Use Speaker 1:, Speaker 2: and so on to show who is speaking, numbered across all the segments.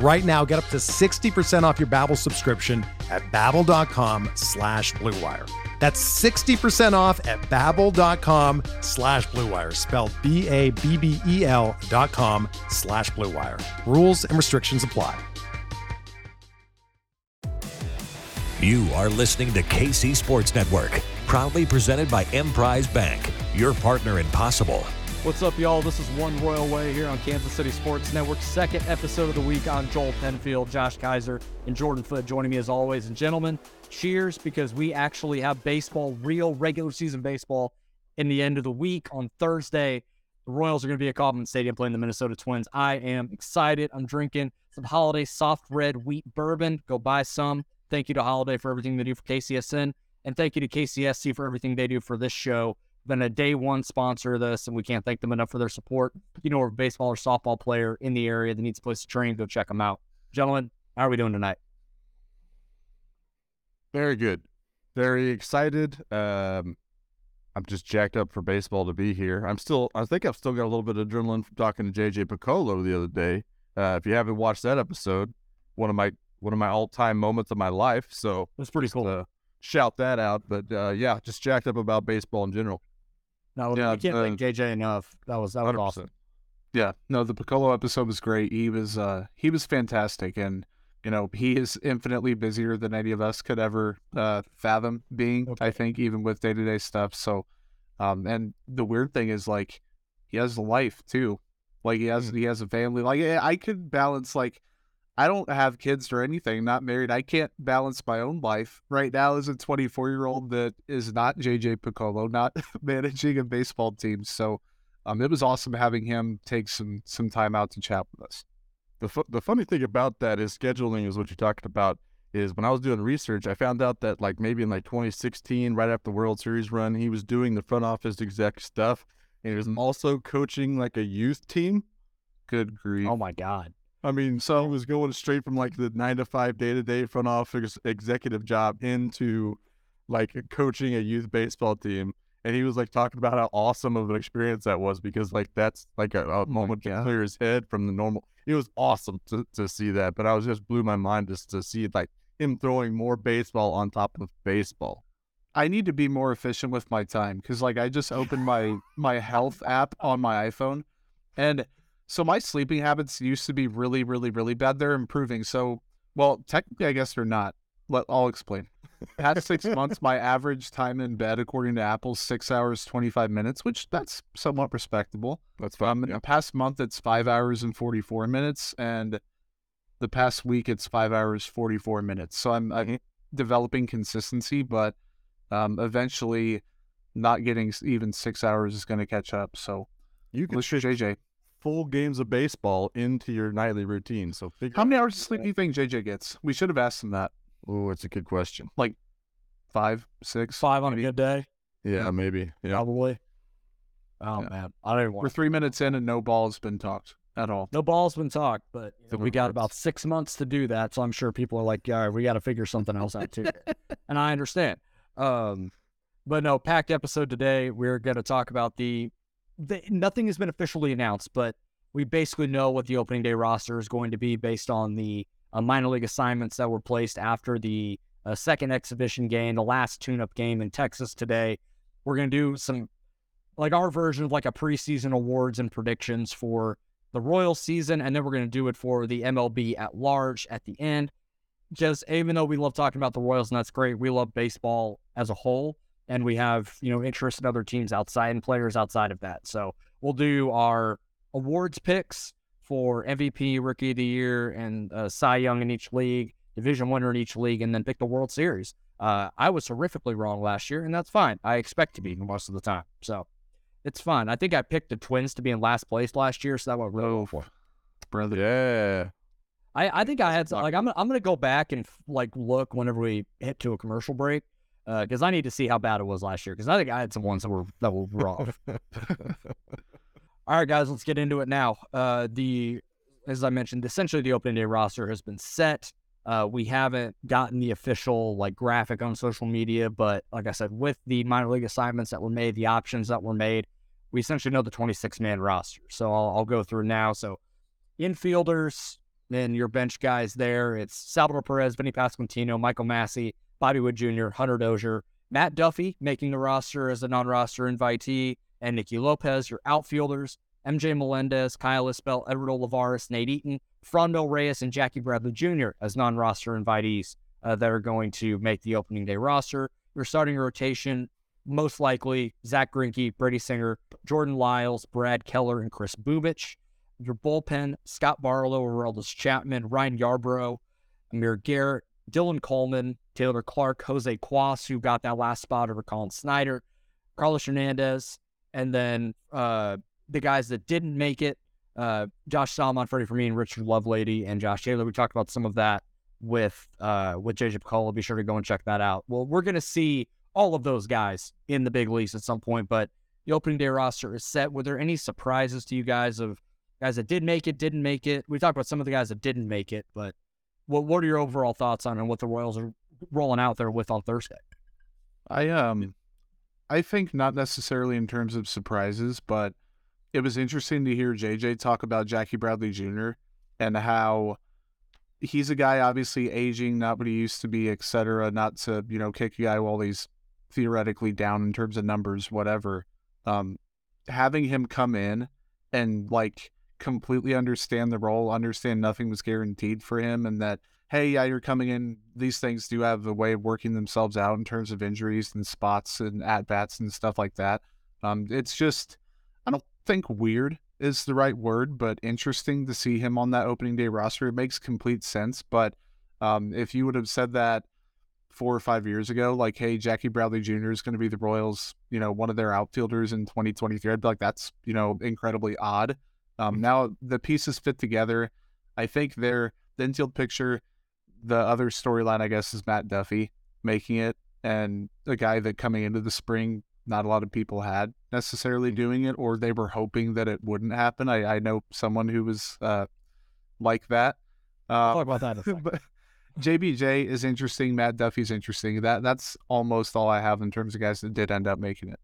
Speaker 1: Right now, get up to 60% off your Babbel subscription at babbel.com slash bluewire. That's 60% off at babbel.com slash bluewire, spelled B-A-B-B-E-L dot com slash bluewire. Rules and restrictions apply.
Speaker 2: You are listening to KC Sports Network, proudly presented by Emprise Bank, your partner in possible.
Speaker 3: What's up, y'all? This is One Royal Way here on Kansas City Sports Network. Second episode of the week on Joel Penfield, Josh Keiser, and Jordan Foote joining me as always. And gentlemen, cheers because we actually have baseball, real regular season baseball, in the end of the week on Thursday. The Royals are going to be at Kauffman Stadium playing the Minnesota Twins. I am excited. I'm drinking some Holladay soft red wheat bourbon. Go buy some. Thank you to Holladay for everything they do for KCSN, and thank you to KCSC for everything they do for this show been a day one sponsor of this, and we can't thank them enough for their support. You know, a baseball or softball player in the area that needs a place to train, go check them out. Gentlemen, how are we doing tonight?
Speaker 4: Very good. Very excited. Um, I'm just jacked up for baseball to be here. I'm still, I think I've still got a little bit of adrenaline from talking to JJ Picollo the other day. Uh, if you haven't watched that episode, one of my one of my all time moments of my life. So
Speaker 3: that's pretty cool.
Speaker 4: Uh, shout that out. But uh, yeah, just jacked up about baseball in general.
Speaker 3: No, yeah, we can't uh, thank JJ enough. That was that was 100%. awesome.
Speaker 5: Yeah, no, the Picollo episode was great. He was uh he was fantastic, and you know he is infinitely busier than any of us could ever uh, fathom being. Okay. I think even with day to day stuff. So, um, and the weird thing is like he has a life too. Like he has mm. he has a family. Like I could balance like I don't have kids or anything, not married. I can't balance my own life right now as a 24 year old that is not JJ Picollo, not managing a baseball team. So um, it was awesome having him take some some time out to chat with us.
Speaker 4: The, fu- the funny thing about that is scheduling is what you talked about is when I was doing research, I found out that like maybe in like 2016, right after the World Series run, he was doing the front office exec stuff and he was also coaching like a youth team. Good grief.
Speaker 3: Oh my God.
Speaker 4: I mean, so he was going straight from like the nine to five day to day front office executive job into like coaching a youth baseball team. And he was like talking about how awesome of an experience that was because like that's like a, a oh moment to clear his head from the normal. It was awesome to, to see that. But I was just blew my mind just to see like him throwing more baseball on top of baseball.
Speaker 5: I need to be more efficient with my time because like I just opened my my health app on my iPhone and so my sleeping habits used to be really, really, really bad. They're improving. So, well, technically, I guess they're not. Let I'll explain. Past six months, my average time in bed, according to Apple, six hours twenty five minutes, which that's somewhat respectable.
Speaker 4: That's fine. Um,
Speaker 5: yeah. The past month, it's five hours and forty four minutes, and the past week, it's five hours forty four minutes. So I'm, I'm mm-hmm. developing consistency, but um, eventually, not getting even six hours is going to catch up. So
Speaker 4: you can JJ full games of baseball into your nightly routine. So
Speaker 5: how many hours of sleep do you think JJ gets? We should have asked him that.
Speaker 4: Oh, it's a good question.
Speaker 5: Like five, six,
Speaker 3: five on maybe? a good day.
Speaker 4: Yeah, maybe. Yeah,
Speaker 3: probably. Oh yeah. man, I don't even.
Speaker 5: Want We're three minutes in and no ball's been talked at all.
Speaker 3: No ball's been talked, but you know, we got about six months to do that. So I'm sure people are like, "Yeah, we got to figure something else out too," and I understand. Um, but no, packed episode today. We're going to talk about the nothing has been officially announced, but we basically know what the opening day roster is going to be based on the uh, minor league assignments that were placed after the uh, second exhibition game, the last tune-up game in Texas today. We're going to do some like our version of like a preseason awards and predictions for the Royal season, and then we're going to do it for the MLB at large at the end. Just even though we love talking about the Royals and that's great, we love baseball as a whole. And we have you know interest in other teams outside and players outside of that. So we'll do our awards picks for MVP, Rookie of the Year, and uh, Cy Young in each league, division winner in each league, and then pick the World Series. Uh, I was horrifically wrong last year, and that's fine. I expect to be most of the time, so it's fine. I think I picked the Twins to be in last place last year, so that went really well for.
Speaker 5: brother.
Speaker 4: Yeah.
Speaker 3: I, I think I had some, like I'm I'm gonna go back and like look whenever we hit to a commercial break because I need to see how bad it was last year because I think I had some ones that were that were rough. All right, guys, let's get into it now. Uh, the as I mentioned, essentially the opening day roster has been set. Uh, we haven't gotten the official like graphic on social media, but like I said, with the minor league assignments that were made, the options that were made, we essentially know the 26 man roster. So I'll, I'll go through now. So infielders and your bench guys there, it's Salvador Perez, Vinny Pasquantino, Michael Massey, Bobby Witt Jr., Hunter Dozier, Matt Duffy making the roster as a non-roster invitee, and Nicky Lopez, your outfielders, MJ Melendez, Kyle Isbel, Edward Olivares, Nate Eaton, Franmil Reyes, and Jackie Bradley Jr. as non-roster invitees uh, that are going to make the opening day roster. Your starting rotation, most likely Zach Greinke, Brady Singer, Jordan Lyles, Brad Keller, and Chris Bubic. Your bullpen, Scott Barlow, Aroldis Chapman, Ryan Yarbrough, Amir Garrett, Dylan Coleman, Taylor Clark, Jose Cuas, who got that last spot over Collin Snider, Carlos Hernandez, and then uh, the guys that didn't make it, uh, Josh Staumont, Freddie Fermin, Richard Lovelady, and Josh Taylor. We talked about some of that with uh, with JJ Picollo. Be sure to go and check that out. Well, we're going to see all of those guys in the big leagues at some point, but the opening day roster is set. Were there any surprises to you guys of guys that did make it, didn't make it? We talked about some of the guys that didn't make it, but what what are your overall thoughts on and what the Royals are rolling out there with on Thursday?
Speaker 5: I um, I think not necessarily in terms of surprises, but it was interesting to hear JJ talk about Jackie Bradley Jr. and how he's a guy obviously aging, not what he used to be, etc. Not to you know kick a guy while he's theoretically down in terms of numbers, whatever. Um, having him come in and like completely understand the role, understand nothing was guaranteed for him, and that hey, yeah, you're coming in. These things do have a way of working themselves out in terms of injuries and spots and at bats and stuff like that. Um, it's just, I don't think weird is the right word, but interesting to see him on that opening day roster. It makes complete sense. But um, if you would have said that four or five years ago, like, hey, Jackie Bradley Jr. is going to be the Royals, you know, one of their outfielders in 2023, I'd be like, that's, you know, incredibly odd. Um, now the pieces fit together. I think their the infield picture the other storyline, I guess, is Matt Duffy making it, and a guy that coming into the spring, not a lot of people had necessarily doing it, or they were hoping that it wouldn't happen. I, I know someone who was uh, like that. Uh,
Speaker 3: Talk about that. A
Speaker 5: but JBJ is interesting. Matt Duffy's interesting. That that's almost all I have in terms of guys that did end up making it.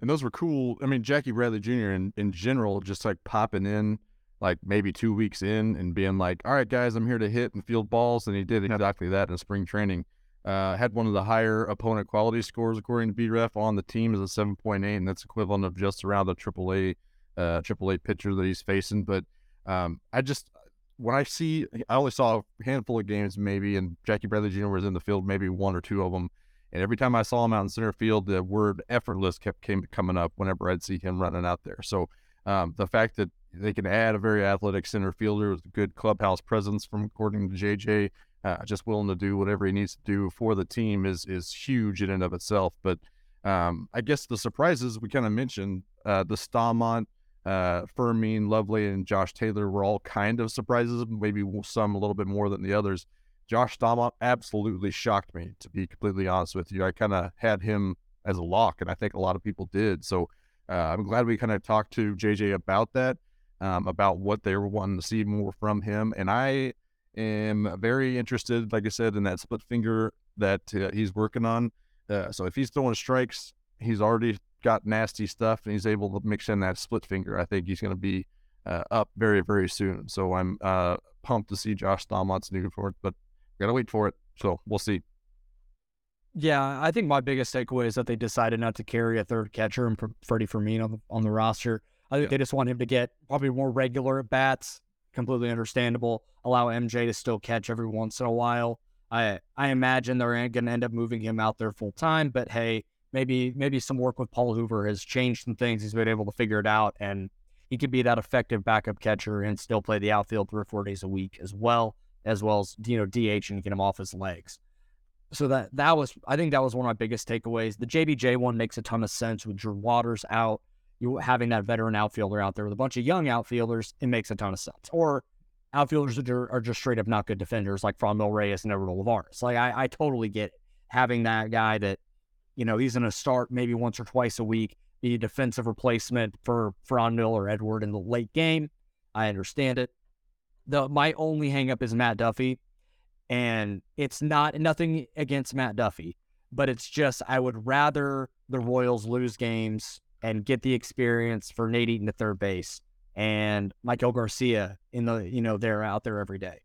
Speaker 4: And those were cool. I mean, Jackie Bradley Jr. in, in general, just like popping in like maybe two weeks in and being like, all right, guys, I'm here to hit and field balls. And he did exactly that in spring training. Uh, had one of the higher opponent quality scores according to BREF on the team is a 7.8, and that's equivalent of just around the AAA uh, AAA pitcher that he's facing. But um, I just when I see, I only saw a handful of games maybe, and Jackie Bradley Jr. was in the field maybe one or two of them. And every time I saw him out in center field, the word effortless kept came coming up whenever I'd see him running out there. So um, the fact that they can add a very athletic center fielder with good clubhouse presence from according to JJ, uh, just willing to do whatever he needs to do for the team is is huge in and of itself. But um, I guess the surprises we kind of mentioned, uh, the Staumont, uh, Fermin, Lovely, and Josh Taylor were all kind of surprises, maybe some a little bit more than the others. Josh Staumont absolutely shocked me, to be completely honest with you. I kind of had him as a lock, and I think a lot of people did. So uh, I'm glad we kind of talked to JJ about that, um, about what they were wanting to see more from him. And I am very interested, like I said, in that split finger that uh, he's working on. Uh, so if he's throwing strikes, he's already got nasty stuff, and he's able to mix in that split finger. I think he's going to be uh, up very, very soon. So I'm uh, pumped to see Josh Staumont's new it, but gotta wait for it. So we'll see.
Speaker 3: Yeah, I think my biggest takeaway is that they decided not to carry a third catcher and Freddie the, on the roster. I think
Speaker 4: Yeah.
Speaker 3: they just want him to get probably more regular at bats. Completely understandable. Allow MJ to still catch every once in a while. I I imagine they're going to end up moving him out there full time. But hey, maybe maybe some work with Paul Hoover has changed some things. He's been able to figure it out, and he could be that effective backup catcher and still play the outfield three or four days a week as well, as well as you know DH and get him off his legs. So that that was I think that was one of my biggest takeaways. The JBJ one makes a ton of sense with Drew Waters out. You having that veteran outfielder out there with a bunch of young outfielders, it makes a ton of sense. Or outfielders that are, are just straight up not good defenders, like Franmil Reyes and Eduardo Olivares. Like I, I totally get it. having that guy that, you know, he's going to start maybe once or twice a week, be a defensive replacement for Franmil or Edward in the late game. I understand it. The my only hangup is Matt Duffy, and it's not nothing against Matt Duffy, but it's just I would rather the Royals lose games and get the experience for Nate Eaton at third base and Maikel Garcia in the, you know, they're out there every day.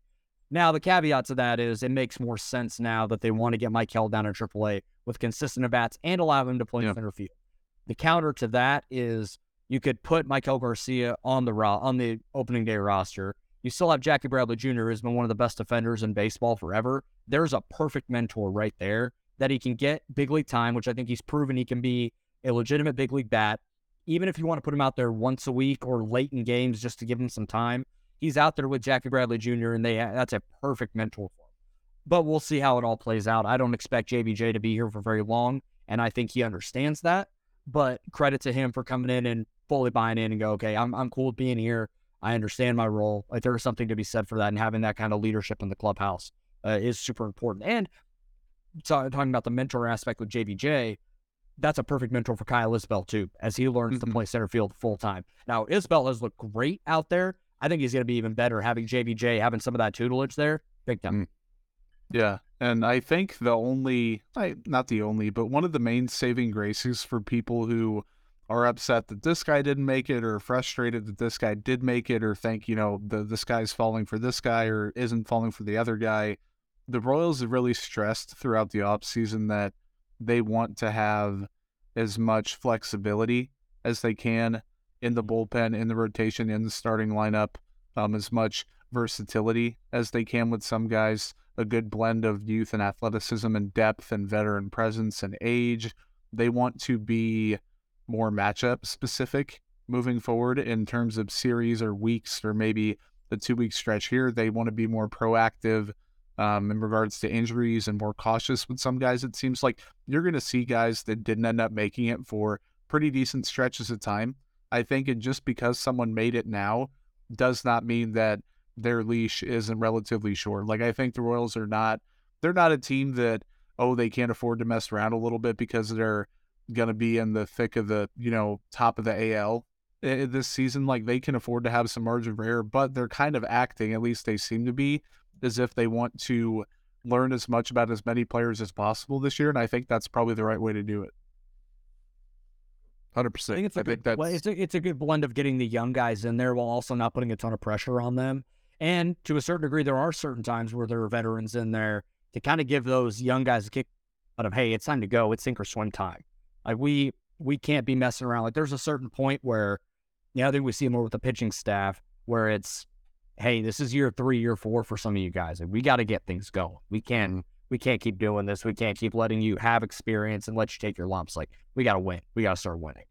Speaker 3: Now, the caveat to that is it makes more sense now that they want to get Maikel down in AAA with consistent at bats and allow him to play yeah. center field. The counter to that is you could put Maikel Garcia on the ro- on the opening day roster. You still have Jackie Bradley Jr., who's been one of the best defenders in baseball forever. There's a perfect mentor right there that he can get big league time, which I think he's proven he can be a legitimate big league bat even if you want to put him out there once a week or late in games just to give him some time, he's out there with Jackie Bradley Jr. and they that's a perfect mentor for him. But we'll see how it all plays out. I don't expect JBJ to be here for very long, and I think he understands that. But credit to him for coming in and fully buying in and go, okay, I'm I'm cool with being here. I understand my role. Like there is something to be said for that, and having that kind of leadership in the clubhouse uh, is super important. And talking about the mentor aspect with JBJ, that's a perfect mentor for Kyle Isbel too, as he learns mm-hmm. to play center field full time. Now Isbell has looked great out there. I think he's going to be even better having JBJ having some of that tutelage there. Big time. Mm.
Speaker 5: Yeah, and I think the only, not the only, but one of the main saving graces for people who are upset that this guy didn't make it, or frustrated that this guy did make it, or think you know the this guy's falling for this guy or isn't falling for the other guy. The Royals have really stressed throughout the off season that they want to have as much flexibility as they can in the bullpen, in the rotation, in the starting lineup, um, as much versatility as they can with some guys, a good blend of youth and athleticism and depth and veteran presence and age. They want to be more matchup specific moving forward in terms of series or weeks or maybe the two week stretch here. They want to be more proactive um, in regards to injuries and more cautious with some guys. It seems like you're going to see guys that didn't end up making it for pretty decent stretches of time. I think, and just because someone made it now does not mean that their leash isn't relatively short. Like I think the Royals are not, they're not a team that oh they can't afford to mess around a little bit because they're going to be in the thick of the you know top of the AL eh, this season. Like they can afford to have some margin for error, but they're kind of acting, at least they seem to be, as if they want to learn as much about as many players as possible this year, and I think that's probably the right way to do it.
Speaker 4: Hundred percent. I think
Speaker 3: it's a
Speaker 4: I
Speaker 3: good, that's... well, it's a, it's a good blend of getting the young guys in there while also not putting a ton of pressure on them. And to a certain degree, there are certain times where there are veterans in there to kind of give those young guys a kick out of, hey, it's time to go. It's sink or swim time. Like we we can't be messing around. Like there's a certain point where, you know, I think we see more with the pitching staff where it's hey, this is year three, year four for some of you guys. And we got to get things going. We can't mm-hmm. we can't keep doing this. We can't keep letting you have experience and let you take your lumps. Like we got to win. We got to start winning.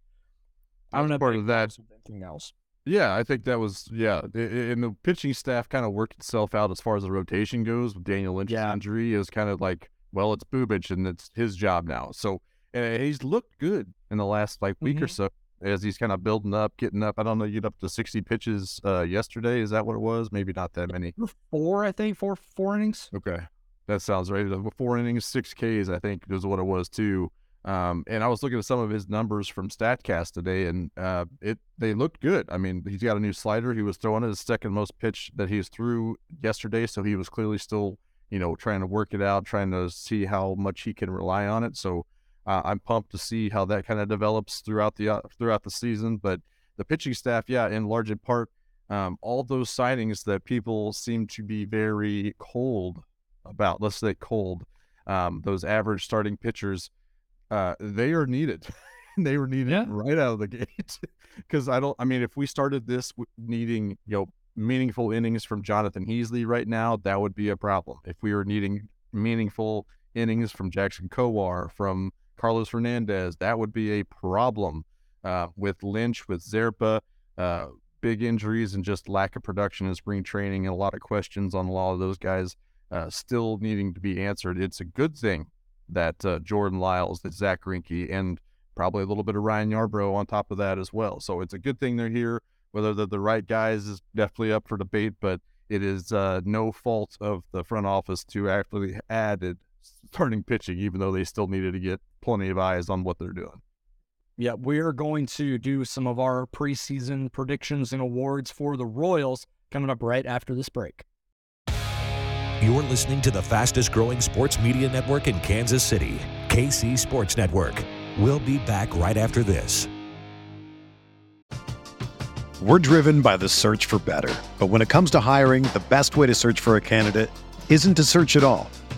Speaker 4: I don't know part of that. Anything else? Yeah, I think that was yeah, and the pitching staff kind of worked itself out as far as the rotation goes with Daniel Lynch's yeah. injury. It was kind of like, well, it's Bubic and it's his job now. So and he's looked good in the last like week mm-hmm. or so as he's kind of building up, getting up. I don't know, you get up to 60 pitches uh, yesterday. Is that what it was? Maybe not that many.
Speaker 3: Four, I think, four four innings.
Speaker 4: Okay, that sounds right. Four innings, six Ks, I think, is what it was too. Um, and I was looking at some of his numbers from Statcast today, and uh, it they looked good. I mean, he's got a new slider. He was throwing his second most pitch that he's threw yesterday, so he was clearly still, you know, trying to work it out, trying to see how much he can rely on it. So uh, I'm pumped to see how that kind of develops throughout the uh, throughout the season. But the pitching staff, yeah, in large part, um, all those signings that people seem to be very cold about, let's say cold, um, those average starting pitchers, uh, they are needed. they were needed yeah. right out of the gate. Because I don't, I mean, if we started this needing, you know, meaningful innings from Jonathan Heasley right now, that would be a problem. If we were needing meaningful innings from Jackson Kowar, from Carlos Hernandez. That would be a problem uh, with Lynch, with Zerpa. Uh, big injuries and just lack of production in spring training, and a lot of questions on a lot of those guys uh, still needing to be answered. It's a good thing that uh, Jordan Lyles, that Zach Greinke, and probably a little bit of Ryan Yarbrough on top of that as well. So it's a good thing they're here. Whether they're the right guys is definitely up for debate, but it is uh, no fault of the front office to actually added starting pitching, even though they still needed to get plenty of eyes on what they're doing.
Speaker 6: Yeah, we're going to do some of our preseason predictions and awards for the Royals coming up right after this break.
Speaker 2: You're listening to the fastest growing sports media network in Kansas City, KC Sports Network. We'll be back right after this.
Speaker 1: We're driven by the search for better. But when it comes to hiring, the best way to search for a candidate isn't to search at all.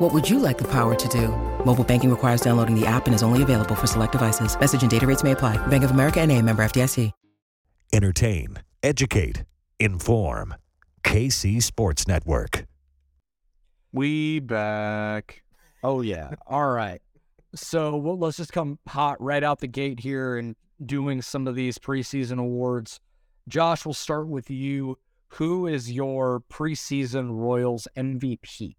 Speaker 7: What would you like the power to do? Mobile banking requires downloading the app and is only available for select devices. Message and data rates may apply. Bank of America and a member FDIC.
Speaker 2: Entertain, educate, inform. KC Sports Network.
Speaker 5: We back.
Speaker 6: Oh yeah. All right. So well, let's just come hot right out the gate here and doing some of these preseason awards. Josh, we'll start with you. Who is your preseason Royals MVP?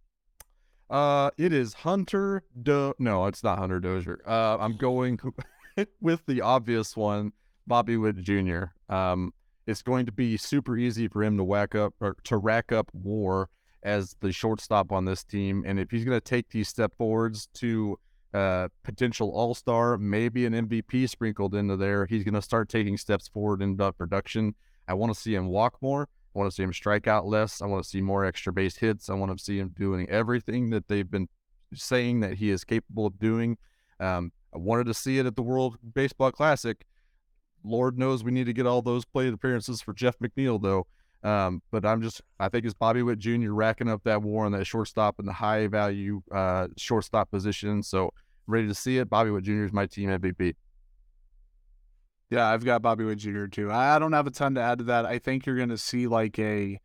Speaker 4: Uh, it is Hunter Do. No, it's not Hunter Dozier. Uh, I'm going with the obvious one, Bobby Witt Jr. Um, it's going to be super easy for him to whack up or to rack up WAR as the shortstop on this team, and if he's going to take these step forwards to uh, potential All Star, maybe an MVP sprinkled into there, he's going to start taking steps forward in production. I want to see him walk more. I want to see him strike out less. I want to see more extra base hits. I want to see him doing everything that they've been saying that he is capable of doing. Um, I wanted to see it at the World Baseball Classic. Lord knows we need to get all those plate appearances for Jeff McNeil, though. Um, but I'm just, I think it's Bobby Witt Jr. racking up that war on that shortstop and the high value uh, shortstop position. So ready to see it. Bobby Witt Jr. is my team MVP.
Speaker 5: Yeah, I've got Bobby Witt Jr. too. I don't have a ton to add to that. I think you're going to see like a,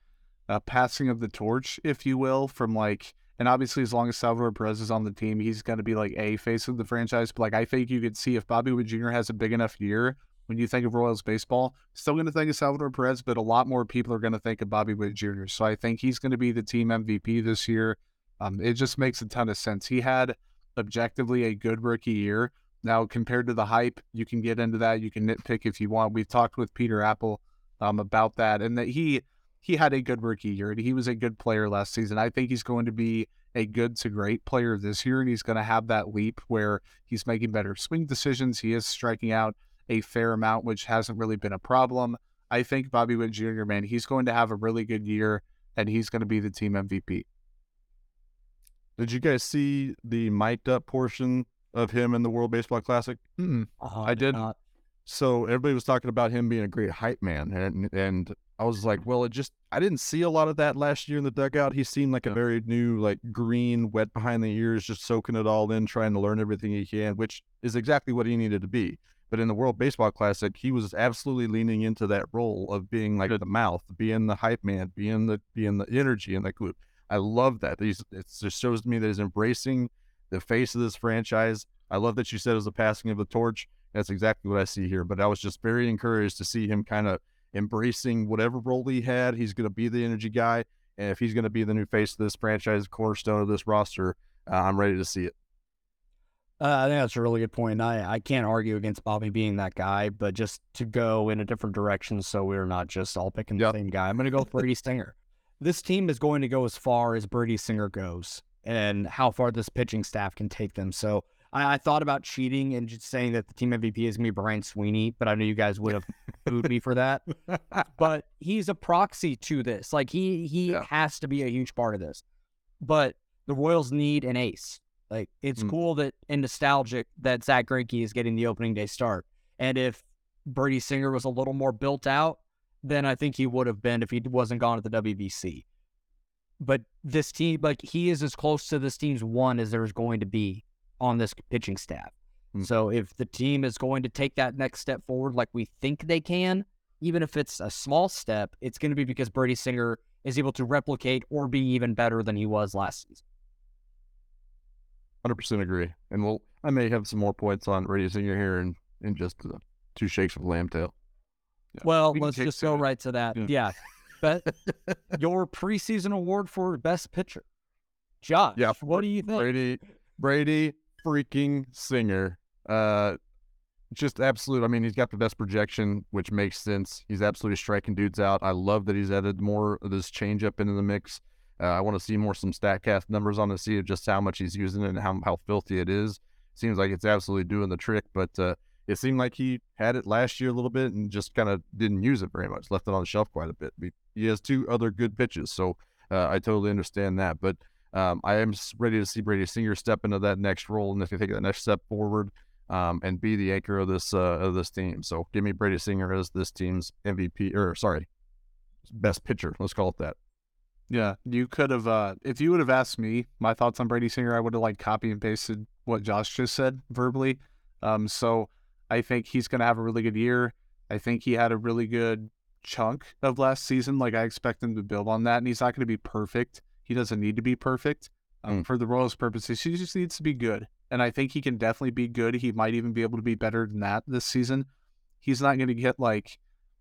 Speaker 5: a passing of the torch, if you will, from like, and obviously as long as Salvador Perez is on the team, he's going to be like a face of the franchise. But like, I think you could see if Bobby Witt Jr. has a big enough year when you think of Royals baseball, still going to think of Salvador Perez, but a lot more people are going to think of Bobby Witt Jr. So I think he's going to be the team MVP this year. Um, it just makes a ton of sense. He had objectively a good rookie year. Now, compared to the hype, you can get into that. You can nitpick if you want. We've talked with Peter Apple um, about that, and that he he had a good rookie year. He was a good player last season. I think he's going to be a good to great player this year, and he's going to have that leap where he's making better swing decisions. He is striking out a fair amount, which hasn't really been a problem. I think Bobby Witt Jr., man, he's going to have a really good year, and he's going to be the team MVP.
Speaker 4: Did you guys see the mic'd up portion of him in the World Baseball Classic?
Speaker 5: Mm-mm.
Speaker 6: Uh,
Speaker 5: I did
Speaker 6: not.
Speaker 4: So everybody was talking about him being a great hype man, and and I was like, well, it just I didn't see a lot of that last year in the dugout. He seemed like a very new, like green, wet behind the ears, just soaking it all in, trying to learn everything he can, which is exactly what he needed to be. But in the World Baseball Classic, he was absolutely leaning into that role of being like the mouth, being the hype man, being the being the energy in the group. I love that. He's it just shows me that he's embracing the face of this franchise. I love that you said it was a passing of the torch. That's exactly what I see here. But I was just very encouraged to see him kind of embracing whatever role he had. He's going to be the energy guy. And if he's going to be the new face of this franchise, cornerstone of this roster, uh, I'm ready to see it.
Speaker 3: Uh, I think that's a really good point. I, I can't argue against Bobby being that guy, but just to go in a different direction so we're not just all picking yep. the same guy, I'm going to go Brady Singer. This team is going to go as far as Brady Singer goes and how far this pitching staff can take them. So I, I, thought about cheating and just saying that the team MVP is going to be Brian Sweeney, but I know you guys would have booed me for that. But he's a proxy to this. Like he he yeah. has to be a huge part of this. But the Royals need an ace. Like it's mm. cool that and nostalgic that Zach Greinke is getting the opening day start. And if Brady Singer was a little more built out, then I think he would have been if he wasn't gone to the WBC. But this team, like he is as close to this team's one as there's going to be on this pitching staff. Mm. So if the team is going to take that next step forward like we think they can, even if it's a small step, it's going to be because Brady Singer is able to replicate or be even better than he was last season.
Speaker 4: 100% agree. And we'll, I may have some more points on Brady Singer here in, in just uh, two shakes of lamb tail.
Speaker 3: Yeah. Well, we let's just go right to that. Yeah. yeah. But your preseason award for best pitcher. Josh, yeah. what do you think?
Speaker 4: Brady, Brady freaking Singer. Uh, just absolute. I mean, he's got the best projection, which makes sense. He's absolutely striking dudes out. I love that he's added more of this changeup into the mix. Uh, I want to see more some Statcast numbers on to see just how much he's using it and how how filthy it is. Seems like it's absolutely doing the trick, but uh, it seemed like he had it last year a little bit and just kind of didn't use it very much. Left it on the shelf quite a bit. He has two other good pitches, so uh, I totally understand that. But um, I am ready to see Brady Singer step into that next role and if he take that next step forward um, and be the anchor of this uh, of this team. So give me Brady Singer as this team's MVP or sorry, best pitcher. Let's call it that.
Speaker 5: Yeah, you could have uh, if you would have asked me my thoughts on Brady Singer, I would have like copy and pasted what Josh just said verbally. Um, so I think he's going to have a really good year. I think he had a really good chunk of last season. Like I expect him to build on that, and he's not going to be perfect. He doesn't need to be perfect um, mm. for the Royals' purposes. He just needs to be good. And I think he can definitely be good. He might even be able to be better than that this season. He's not going to get like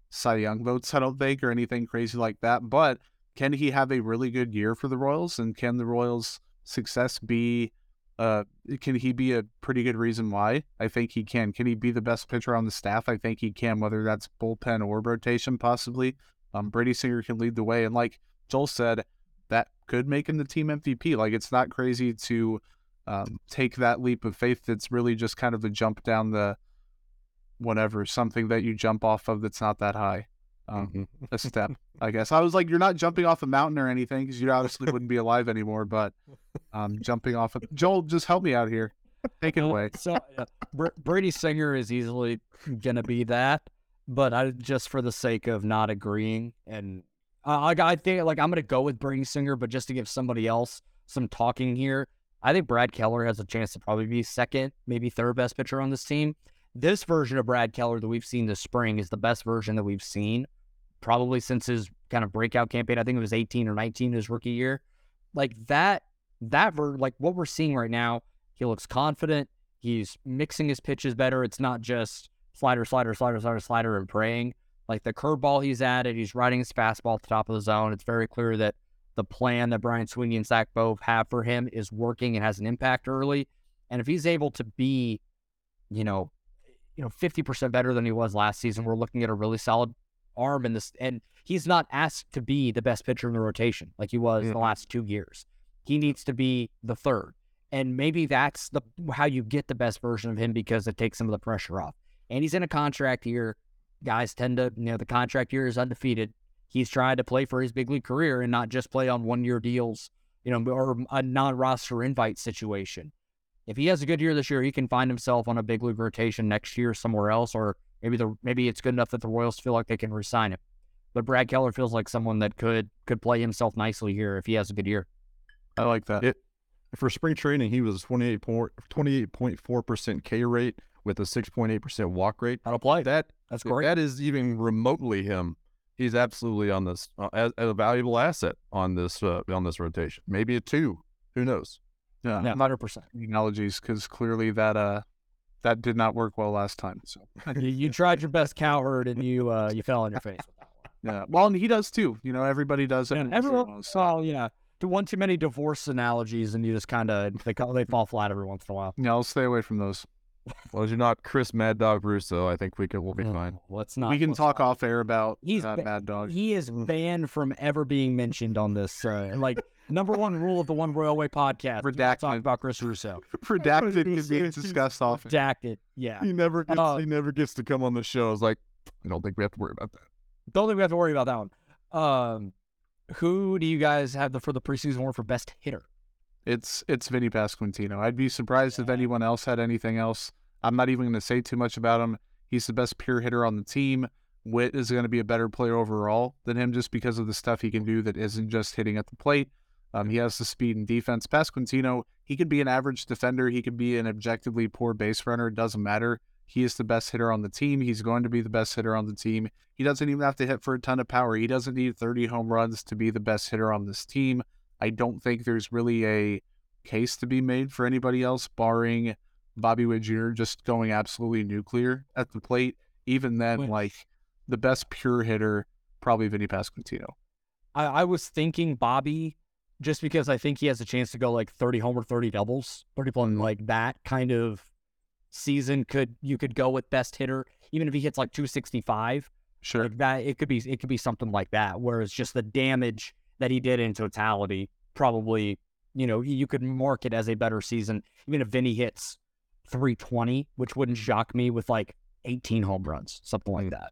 Speaker 5: Cy Young votes, I don't think, or anything crazy like that. But can he have a really good year for the Royals? And can the Royals' success be uh, can he be a pretty good reason why? I think he can. Can he be the best pitcher on the staff? I think he can, whether that's bullpen or rotation, possibly. Um, Brady Singer can lead the way. And like Joel said, that could make him the team MVP. Like it's not crazy to um, take that leap of faith. That's really just kind of a jump down the whatever something that you jump off of that's not that high. Um, mm-hmm. a step, I guess. I was like, you're not jumping off a mountain or anything because you obviously wouldn't be alive anymore. But um, jumping off of Joel, just help me out here. Take it away.
Speaker 3: So uh, Br- Brady Singer is easily gonna be that, but I just for the sake of not agreeing and uh, I, I think like I'm gonna go with Brady Singer, but just to give somebody else some talking here, I think Brad Keller has a chance to probably be second, maybe third best pitcher on this team. This version of Brad Keller that we've seen this spring is the best version that we've seen, probably since his kind of breakout campaign. I think it was 18 or 19 his rookie year. Like that, that ver- like what we're seeing right now, he looks confident. He's mixing his pitches better. It's not just slider, slider, slider, slider, slider, and praying. Like the curveball he's added, he's riding his fastball at the top of the zone. It's very clear that the plan that Brian Sweeney and Zach Bove have for him is working and has an impact early. And if he's able to be, you know, you know, 50% better than he was last season, we're looking at a really solid arm in this. And he's not asked to be the best pitcher in the rotation like he was mm-hmm. the last two years. He needs to be the third. And maybe that's the how you get the best version of him because it takes some of the pressure off. And he's in a contract year. guys tend to, you know, the contract year is undefeated. He's trying to play for his big league career and not just play on one year deals, you know, or a non roster invite situation. If he has a good year this year, he can find himself on a big league rotation next year somewhere else, or maybe the maybe it's good enough that the Royals feel like they can resign him. but Brad Keller feels like someone that could could play himself nicely here if he has a good year.
Speaker 5: I like that.
Speaker 4: It for spring training, he was 28.4 percent K rate with a 6.8 percent walk rate.
Speaker 3: That'll play.
Speaker 4: That
Speaker 3: That's great.
Speaker 4: that is even remotely him. He's absolutely on this uh, as, as a valuable asset on this uh, on this rotation. Maybe a two. Who knows?
Speaker 5: Yeah,
Speaker 3: Yeah, hundred percent.
Speaker 5: analogies because clearly that uh that did not work well last time. So
Speaker 3: You, you tried your best cowherd and you uh you fell on your face with that one.
Speaker 5: yeah, well, and he does too. You know, everybody does it.
Speaker 3: And everyone saw, you know, to one too many divorce analogies, and you just kind of they they fall flat every once in a while.
Speaker 5: Yeah, I'll stay away from those.
Speaker 4: Well, as you're not Chris Mad Dog Russo, I think we can we'll be fine.
Speaker 3: Let's not.
Speaker 5: we can talk
Speaker 3: not.
Speaker 5: off air about
Speaker 3: He's
Speaker 5: uh,
Speaker 3: ba-
Speaker 5: Mad Dog.
Speaker 3: He is banned from ever being mentioned on this. Uh, like number one rule of the One Royal Way podcast: do not talk about Chris Russo.
Speaker 5: Redacted is being discussed often.
Speaker 3: Redacted. Yeah.
Speaker 4: He never gets
Speaker 3: Uh,
Speaker 4: he never gets to come on the show. It's like I don't think we have to worry about that.
Speaker 3: Don't think we have to worry about that one. Um, who do you guys have the, for the preseason award for best hitter?
Speaker 5: It's it's Vinny Pasquantino. I'd be surprised if anyone else had anything else. I'm not even going to say too much about him. He's the best pure hitter on the team. Witt is going to be a better player overall than him just because of the stuff he can do that isn't just hitting at the plate. Um, he has the speed and defense. Pasquantino, he could be an average defender. He could be an objectively poor base runner. It doesn't matter. He is the best hitter on the team. He's going to be the best hitter on the team. He doesn't even have to hit for a ton of power. He doesn't need 30 home runs to be the best hitter on this team. I don't think there's really a case to be made for anybody else, barring Bobby Witt Jr. just going absolutely nuclear at the plate. Even then,
Speaker 3: Which-
Speaker 5: like the best pure hitter, probably Vinny Pasquantino.
Speaker 3: I, I was thinking Bobby, just because I think he has a chance to go like 30 homer, 30 doubles, 30 plus, mm-hmm. like that kind of season. Could you could go with best hitter, even if he hits like 265,
Speaker 5: Sure.
Speaker 3: like that. It could be it could be something like that. Whereas just the damage that he did in totality, probably you know you could mark it as a better season, even if Vinny hits 320, which wouldn't shock me with like 18 home runs, something like that.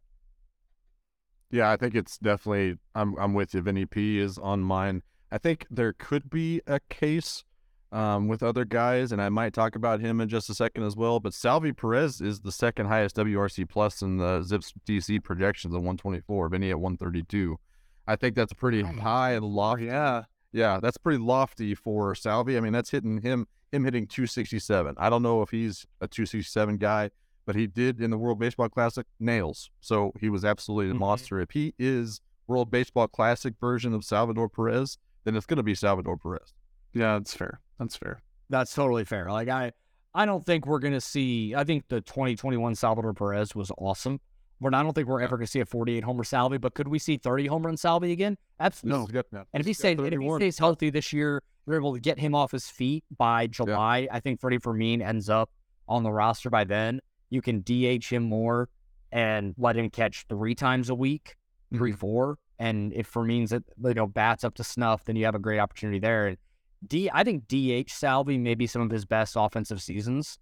Speaker 4: Yeah, I think it's definitely. I'm I'm with you. Vinny P is on mine. I think there could be a case um, with other guys, and I might talk about him in just a second as well. But Salvi Perez is the second highest WRC plus in the ZiPS DC projections at 124. Vinny at 132. I think that's pretty high and lofty.
Speaker 5: Yeah.
Speaker 4: Yeah, that's pretty lofty for Salvi. I mean, that's hitting him him hitting 267. I don't know if he's a 267 guy, but he did in the World Baseball Classic nails. So he was absolutely a
Speaker 3: Mhm.
Speaker 4: monster. If he is World Baseball Classic version of Salvador Perez, then it's going to be Salvador Perez.
Speaker 5: Yeah, that's fair. That's fair.
Speaker 3: That's totally fair. Like I, I don't think we're gonna see. I think the 2021 Salvador Perez was awesome, but I don't think we're ever gonna see a 48 homer Salvi. But could we see 30 home run Salvi again? Absolutely.
Speaker 4: He's got-
Speaker 3: And if he stays, if he stays healthy this year, we're able to get him off his feet by July. I think Freddie Fermin ends up on the roster by then. You can DH him more and let him catch three times a week, 3 mm-hmm. four. And if Fermin's at, you know bats up to snuff, then you have a great opportunity there. And D, I think DH Salvi may be some of his best offensive seasons.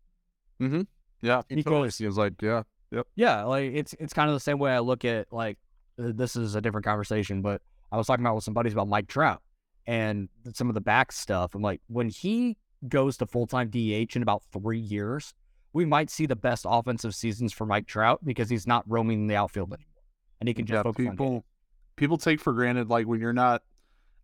Speaker 3: Mm-hmm.
Speaker 5: Yeah.
Speaker 4: He totally seems like yeah.
Speaker 3: Yeah, like it's it's kind of the same way I look at like uh, this is a different conversation, but I was talking about with some buddies about Mike Trout and some of the back stuff. I'm like, when he goes to full time DH in about three years, we might see the best offensive seasons for Mike Trout because he's not roaming the outfield anymore, and he can just
Speaker 5: Yeah,
Speaker 3: focus on
Speaker 5: people people take for granted like when you're not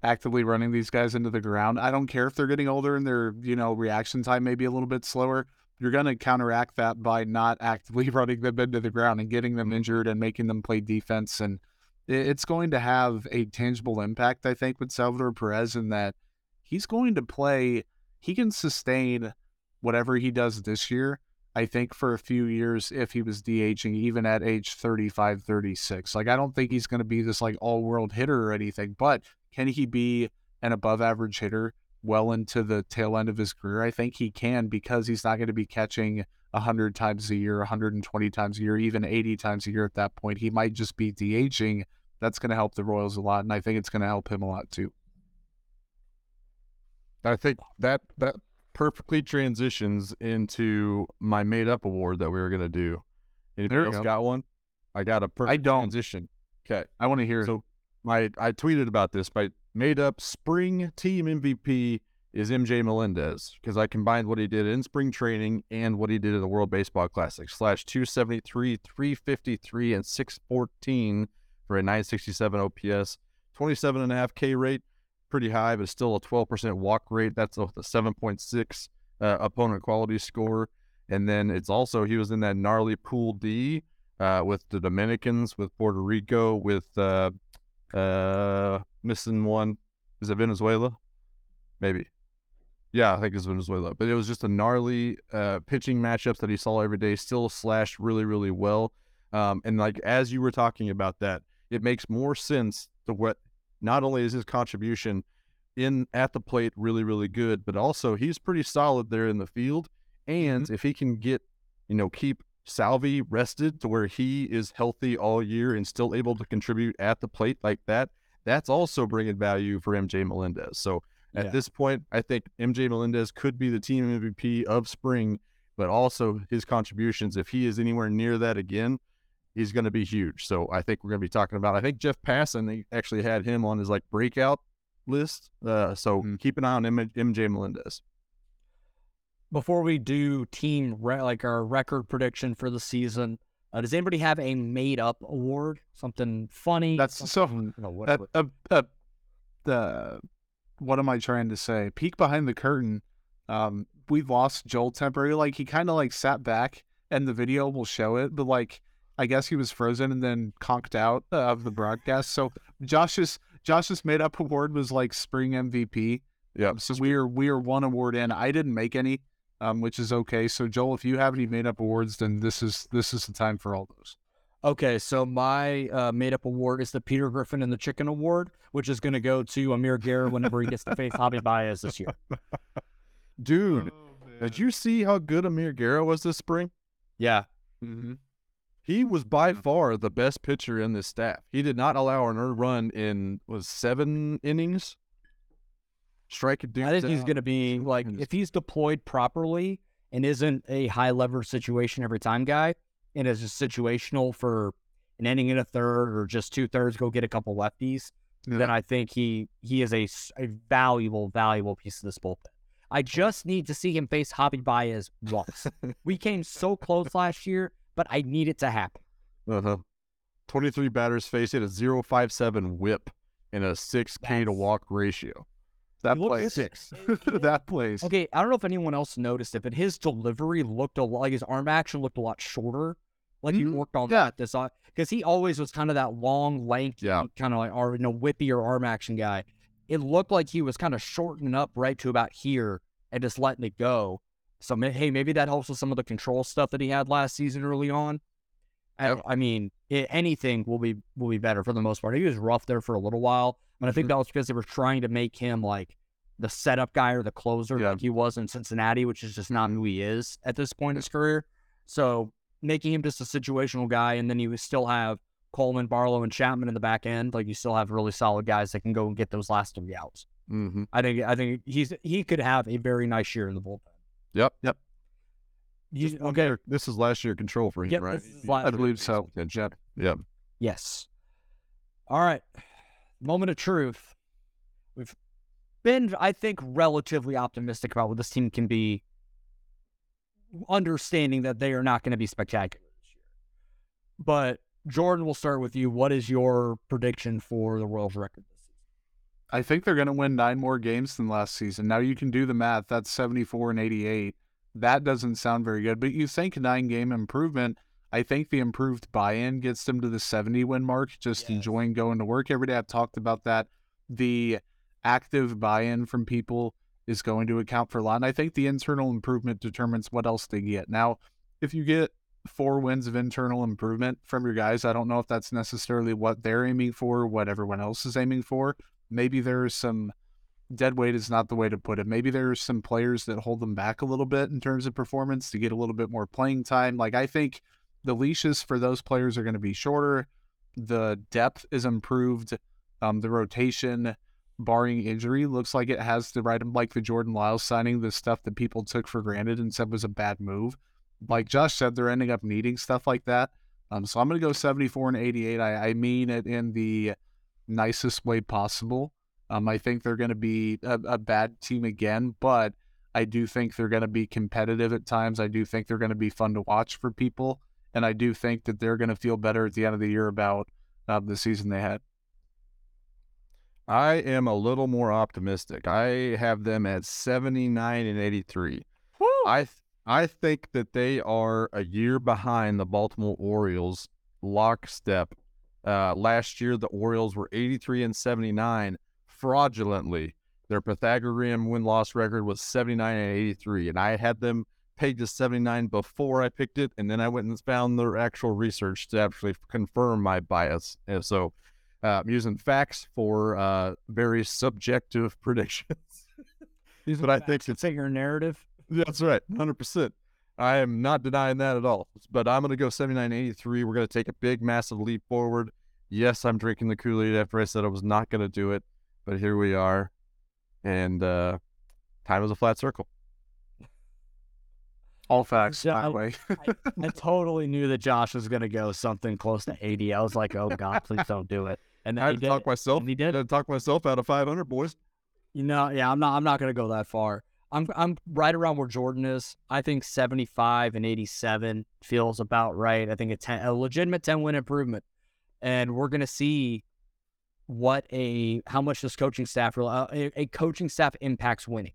Speaker 5: actively running these guys into the ground. I don't care if they're getting older and their you know reaction time may be a little bit slower. You're going to counteract that by not actively running them into the ground and getting them injured and making them play defense. And it's going to have a tangible impact, I think, with Salvador Perez in that he's going to play. He can sustain whatever he does this year. I think for a few years if he was DHing even at age 35, 36. Like I don't think he's going to be this like all-world hitter or anything, but can he be an above average hitter well into the tail end of his career? I think he can because he's not going to be catching 100 times a year, 120 times a year, even 80 times a year at that point. He might just be DHing. That's going to help the Royals a lot and I think it's going to help him a lot too.
Speaker 4: I think that that perfectly transitions into my made up award that we were gonna do. Anybody else
Speaker 5: go.
Speaker 4: got one? I got a perfect
Speaker 5: don't.
Speaker 4: transition. Okay.
Speaker 5: I want to hear
Speaker 4: So my I tweeted about this. My made up spring team MVP is MJ Melendez because I combined what he did in spring training and what he did in the World Baseball Classic slash 273, 353, and 614 for a 967 OPS, 27 and a half K rate, pretty high, but still a 12% walk rate. That's a 7.6 uh, opponent quality score. And then it's also he was in that gnarly pool D uh, with the Dominicans, with Puerto Rico, with uh, uh, missing one. Is it Venezuela? Maybe. Yeah, I think it's Venezuela. But it was just a gnarly uh, pitching matchups that he saw every day. Still slashed really, really well. Um, and like as you were talking about that, it makes more sense to what not only is his contribution in at the plate really, really good, but also he's pretty solid there in the field. And
Speaker 5: Mm-hmm.
Speaker 4: if he can get, you know, keep Salvi rested to where he is healthy all year and still able to contribute at the plate like that, that's also bringing value for MJ Melendez. So at
Speaker 3: Yeah.
Speaker 4: this point, I think MJ Melendez could be the team MVP of spring, but also his contributions, if he is anywhere near that again, he's going to be huge. So I think we're going to be talking about. I think Jeff Passan they actually had him on his like breakout list. Uh, so
Speaker 5: Mm.
Speaker 4: keep an eye on M- MJ Melendez.
Speaker 3: Before we do team re- like our record prediction for the season, uh, does anybody have a made up award? Something funny?
Speaker 5: That's so.
Speaker 3: something- you know, what-
Speaker 5: Uh,
Speaker 3: what-
Speaker 5: uh, uh, the what am I trying to say? Peek behind the curtain. Um, we've lost Joel temporarily. Like he kind of like sat back, and the video will show it. But like, I guess he was frozen and then conked out uh, of the broadcast. So Josh's Josh's made up award was like spring MVP.
Speaker 4: Yeah.
Speaker 5: So we are we are one award in. I didn't make any, um, which is okay. So Joel, if you have any made up awards, then this is this is the time for all those.
Speaker 3: Okay, so my uh, made up award is the Peter Griffin and the Chicken Award, which is going to go to Amir Garrett whenever he gets to face Javi Baez this year.
Speaker 4: Dude, did you see how good Amir Garrett was this spring?
Speaker 3: Yeah.
Speaker 5: Mm-hmm.
Speaker 4: He was by far the best pitcher in this staff. He did not allow an earned run in was seven innings. Strike it down.
Speaker 3: I think he's going to be like, if he's deployed properly and isn't a high lever situation every time guy and is just situational for an inning in a third or just two thirds, go get a couple lefties, then I think he he is a, a valuable, valuable piece of this bullpen. I just need to see him face Javi Baez once. we came so close last year, but I need it to happen.
Speaker 4: Uh-huh. 23 batters faced at a 057 whip and a 6K to walk ratio.
Speaker 5: That
Speaker 3: Look
Speaker 5: plays.
Speaker 3: at
Speaker 5: that plays.
Speaker 3: Okay, I don't know if anyone else noticed it, but his delivery looked a lot like his arm action looked a lot shorter. Like he
Speaker 5: Mhm.
Speaker 3: worked on
Speaker 5: Yeah.
Speaker 3: that this because he always was kind of that long, lanky,
Speaker 4: Yeah.
Speaker 3: kind of like or you know whippy or arm action guy. It looked like he was kind of shortening up right to about here and just letting it go. So hey, maybe that helps with some of the control stuff that he had last season early on. I, I mean, i anything will be will be better for the most part. He was rough there for a little while, but I think that was because they were trying to make him like the setup guy or the closer
Speaker 4: Yeah.
Speaker 3: like he was in Cincinnati, which is just not who he is at this point in his career. So making him just a situational guy, and then you still have Coleman, Barlow, and Chapman in the back end. Like you still have really solid guys that can go and get those last three outs.
Speaker 4: Mm-hmm.
Speaker 3: I think I think he's he could have a very nice year in the bullpen.
Speaker 4: Yep. Yep.
Speaker 3: You, okay.
Speaker 4: This is last year control for him,
Speaker 3: Yep,
Speaker 4: right?
Speaker 5: I believe so.
Speaker 4: Yep. Yep.
Speaker 3: Yes. All right. Moment of truth. We've been, I think, relatively optimistic about what this team can be, understanding that they are not going to be spectacular this year. But Jordan, we'll start with you. What is your prediction for the Royals record?
Speaker 5: I think they're going to win nine more games than last season. Now you can do the math. That's 74 and 88. That doesn't sound very good, but you think nine game improvement. I think the improved buy in gets them to the 70 win mark, just
Speaker 3: Yes.
Speaker 5: enjoying going to work every day. I've talked about that. The active buy in from people is going to account for a lot. And I think the internal improvement determines what else they get. Now, if you get four wins of internal improvement from your guys, I don't know if that's necessarily what they're aiming for, what everyone else is aiming for maybe there's some dead weight is not the way to put it. Maybe there's some players that hold them back a little bit in terms of performance to get a little bit more playing time. Like I think the leashes for those players are going to be shorter. The depth is improved. Um, the rotation, barring injury, looks like it has the right, like the Jordan Lyles signing, the stuff that people took for granted and said was a bad move. Like Josh said, they're ending up needing stuff like that. Um, so I'm going to go 74 and 88. I, I mean it in the nicest way possible. Um, I think they're going to be a, a bad team again, but I do think they're going to be competitive at times. I do think they're going to be fun to watch for people, and I do think that they're going to feel better at the end of the year about of the season they had.
Speaker 4: I am a little more optimistic. I have them at 79 and 83. I th- I think that they are a year behind the Baltimore Orioles lockstep. Uh, last year, the Orioles were 83 and 79 fraudulently. Their Pythagorean win loss record was 79 and 83. And I had them to 79 before I picked it. And then I went and found their actual research to actually confirm my bias. And so uh, I'm using facts for uh, very subjective predictions. These are but I think
Speaker 3: it's your narrative.
Speaker 4: That's right, 100%. I am not denying that at all. But I'm going to go 79.83. We're going to take a big, massive leap forward. Yes, I'm drinking the Kool Aid after I said I was not going to do it, but here we are. And uh, time is a flat circle.
Speaker 5: All facts, by
Speaker 3: I-
Speaker 5: the way.
Speaker 3: I totally knew that Josh was going to go something close to 80. I was like, oh, God, please don't do it. And then
Speaker 4: I
Speaker 3: he
Speaker 4: had to
Speaker 3: did.
Speaker 4: talk
Speaker 3: it.
Speaker 4: myself.
Speaker 3: And he
Speaker 4: I
Speaker 3: did.
Speaker 4: had to talk myself out of 500, boys.
Speaker 3: You know, yeah, I'm not. I'm not going to go that far. I'm. I'm right around where Jordan is. I think 75 and 87 feels about right. I think a 10, a legitimate 10 win improvement, and we're going to see what a how much this coaching staff will- uh, a, a coaching staff impacts winning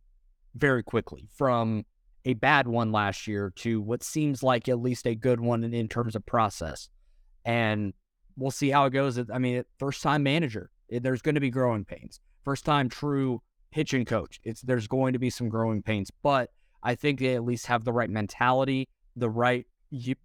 Speaker 3: very quickly from a bad one last year to what seems like at least a good one in, in terms of process, and we'll see how it goes. I mean, first time manager, there's going to be growing pains. First time true pitching coach, it's there's going to be some growing pains, but I think they at least have the right mentality, the right you,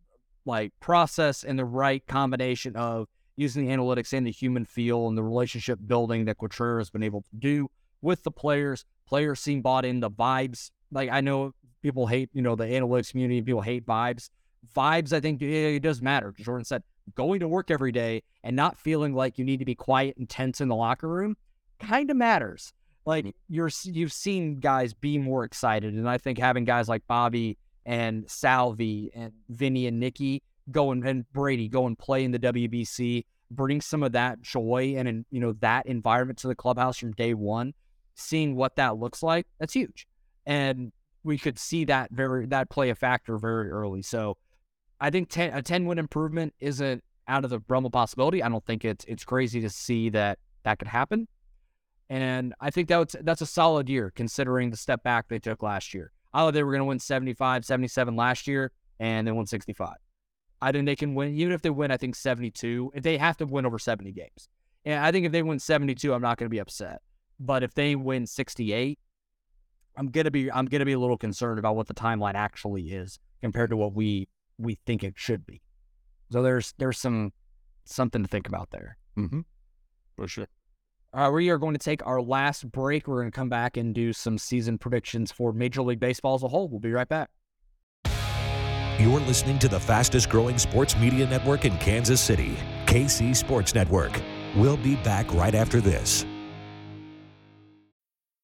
Speaker 3: like process, and the right combination of using the analytics and the human feel and the relationship building that Quatraro has been able to do with the players. Players seem bought in. The vibes, like I know people hate, you know, the analytics community. People hate vibes. Vibes, I think yeah, it does matter. Jordan said going to work every day and not feeling like you need to be quiet and tense in the locker room kind of matters. Like mm. you're you've seen guys be more excited, and I think having guys like Bobby and Salvy and Vinny and Nikki go and, and Brady go and play in the WBC, bring some of that joy and, and you know that environment to the clubhouse from day one. Seeing what that looks like, that's huge, and we could see that very that play a factor very early. So I think 10, a 10 win improvement isn't out of the realm of possibility. I don't think it's it's crazy to see that that could happen. And I think that's that's a solid year considering the step back they took last year. I thought they were going to win 75, 77 last year and they won 65. I think they can win even if they win I think 72. If they have to win over 70 games. And I think if they win 72, I'm not going to be upset. But if they win 68, I'm going to be I'm going to be a little concerned about what the timeline actually is compared to what we we think it should be. So there's there's some something to think about there.
Speaker 4: Mm-hmm. For sure.
Speaker 3: Uh, we are going to take our last break. We're going to come back and do some season predictions for Major League Baseball as a whole. We'll be right back.
Speaker 2: You're listening to the fastest growing sports media network in Kansas City, KC Sports Network. We'll be back right after this.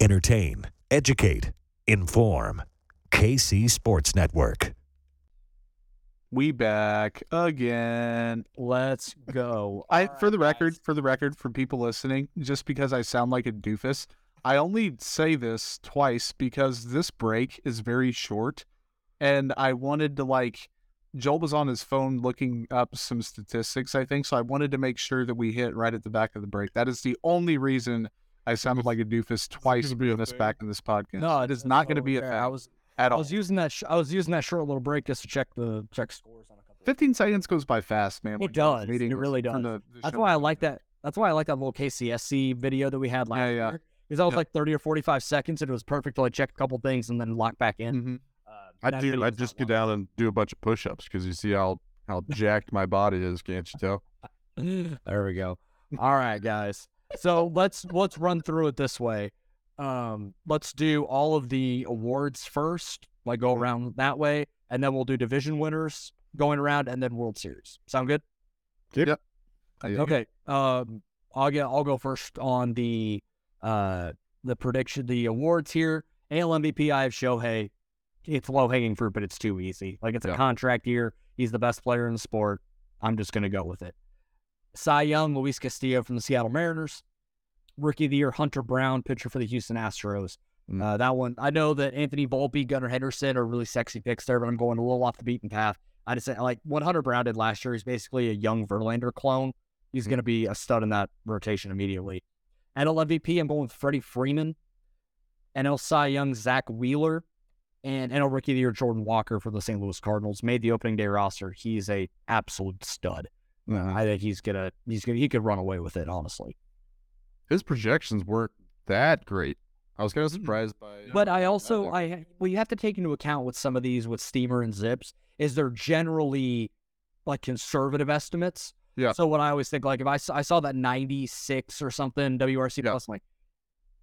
Speaker 2: Entertain, educate, inform. KC Sports Network.
Speaker 5: We back again.
Speaker 3: Let's go.
Speaker 5: I, for the record, for the record, for people listening, just because I sound like a doofus, I only say this twice because this break is very short, and I wanted to like. Joel was on his phone looking up some statistics, I think, so I wanted to make sure that we hit right at the back of the break. That is the only reason I sounded like a doofus twice
Speaker 4: gonna be
Speaker 5: this back in this podcast.
Speaker 3: No,
Speaker 5: it is not going to be a
Speaker 3: fair.
Speaker 5: thing
Speaker 3: I was
Speaker 5: at
Speaker 3: I
Speaker 5: all.
Speaker 3: was using that sh- I was using that short little break just to check the check scores on a couple.
Speaker 5: 15 seconds goes by fast, man.
Speaker 3: It
Speaker 5: when you're
Speaker 3: does. It really does.
Speaker 5: the- the
Speaker 3: That's why I like that. That's why I like that little KCSC video that we had last
Speaker 5: Yeah, yeah.
Speaker 3: year. Because that was
Speaker 5: Yeah.
Speaker 3: like 30 or 45 seconds and it was perfect to like check a couple things and then lock back in.
Speaker 5: Mhm.
Speaker 3: Uh,
Speaker 4: I
Speaker 3: that
Speaker 4: do. I
Speaker 3: was not
Speaker 4: just get
Speaker 3: long.
Speaker 4: down and do a bunch of push-ups because you see how how jacked my body is. Can't you tell?
Speaker 3: there we go. All right, guys. So let's let's run through it this way. Um, let's do all of the awards first, like go around that way, and then we'll do division winners going around, and then World Series. Sound good?
Speaker 4: Yep.
Speaker 3: Okay. Um, I'll get. I'll go first on the uh the prediction, the awards here. AL MVP. I have Shohei. It's low hanging fruit, but it's too easy. Like it's a
Speaker 4: Yeah.
Speaker 3: contract year. He's the best player in the sport. I'm just gonna go with it. Cy Young, Luis Castillo from the Seattle Mariners. Rookie of the Year, Hunter Brown, pitcher for the Houston Astros.
Speaker 4: Mm.
Speaker 3: Uh, that one, I know that Anthony Volpe, Gunnar Henderson are really sexy picks there, but I'm going a little off the beaten path. I just like what Hunter Brown did last year, he's basically a young Verlander clone. He's
Speaker 4: Mm.
Speaker 3: going to be a stud in that rotation immediately. NL MVP, I'm going with Freddie Freeman. NL Cy Young, Zack Wheeler. And NL Rookie of the Year, Jordan Walker for the St. Louis Cardinals. Made the opening day roster. He's a absolute stud. Uh, I think he's gonna he's gonna he could run away with it, honestly.
Speaker 4: His projections weren't that great. I was kind of surprised by.
Speaker 3: But I also I well you have to take into account with some of these with Steamer and ZiPS is they're generally like conservative estimates.
Speaker 4: Yeah.
Speaker 3: So what I always think like if I saw, I saw that 96 or something WRC
Speaker 4: Yeah.
Speaker 3: plus I'm like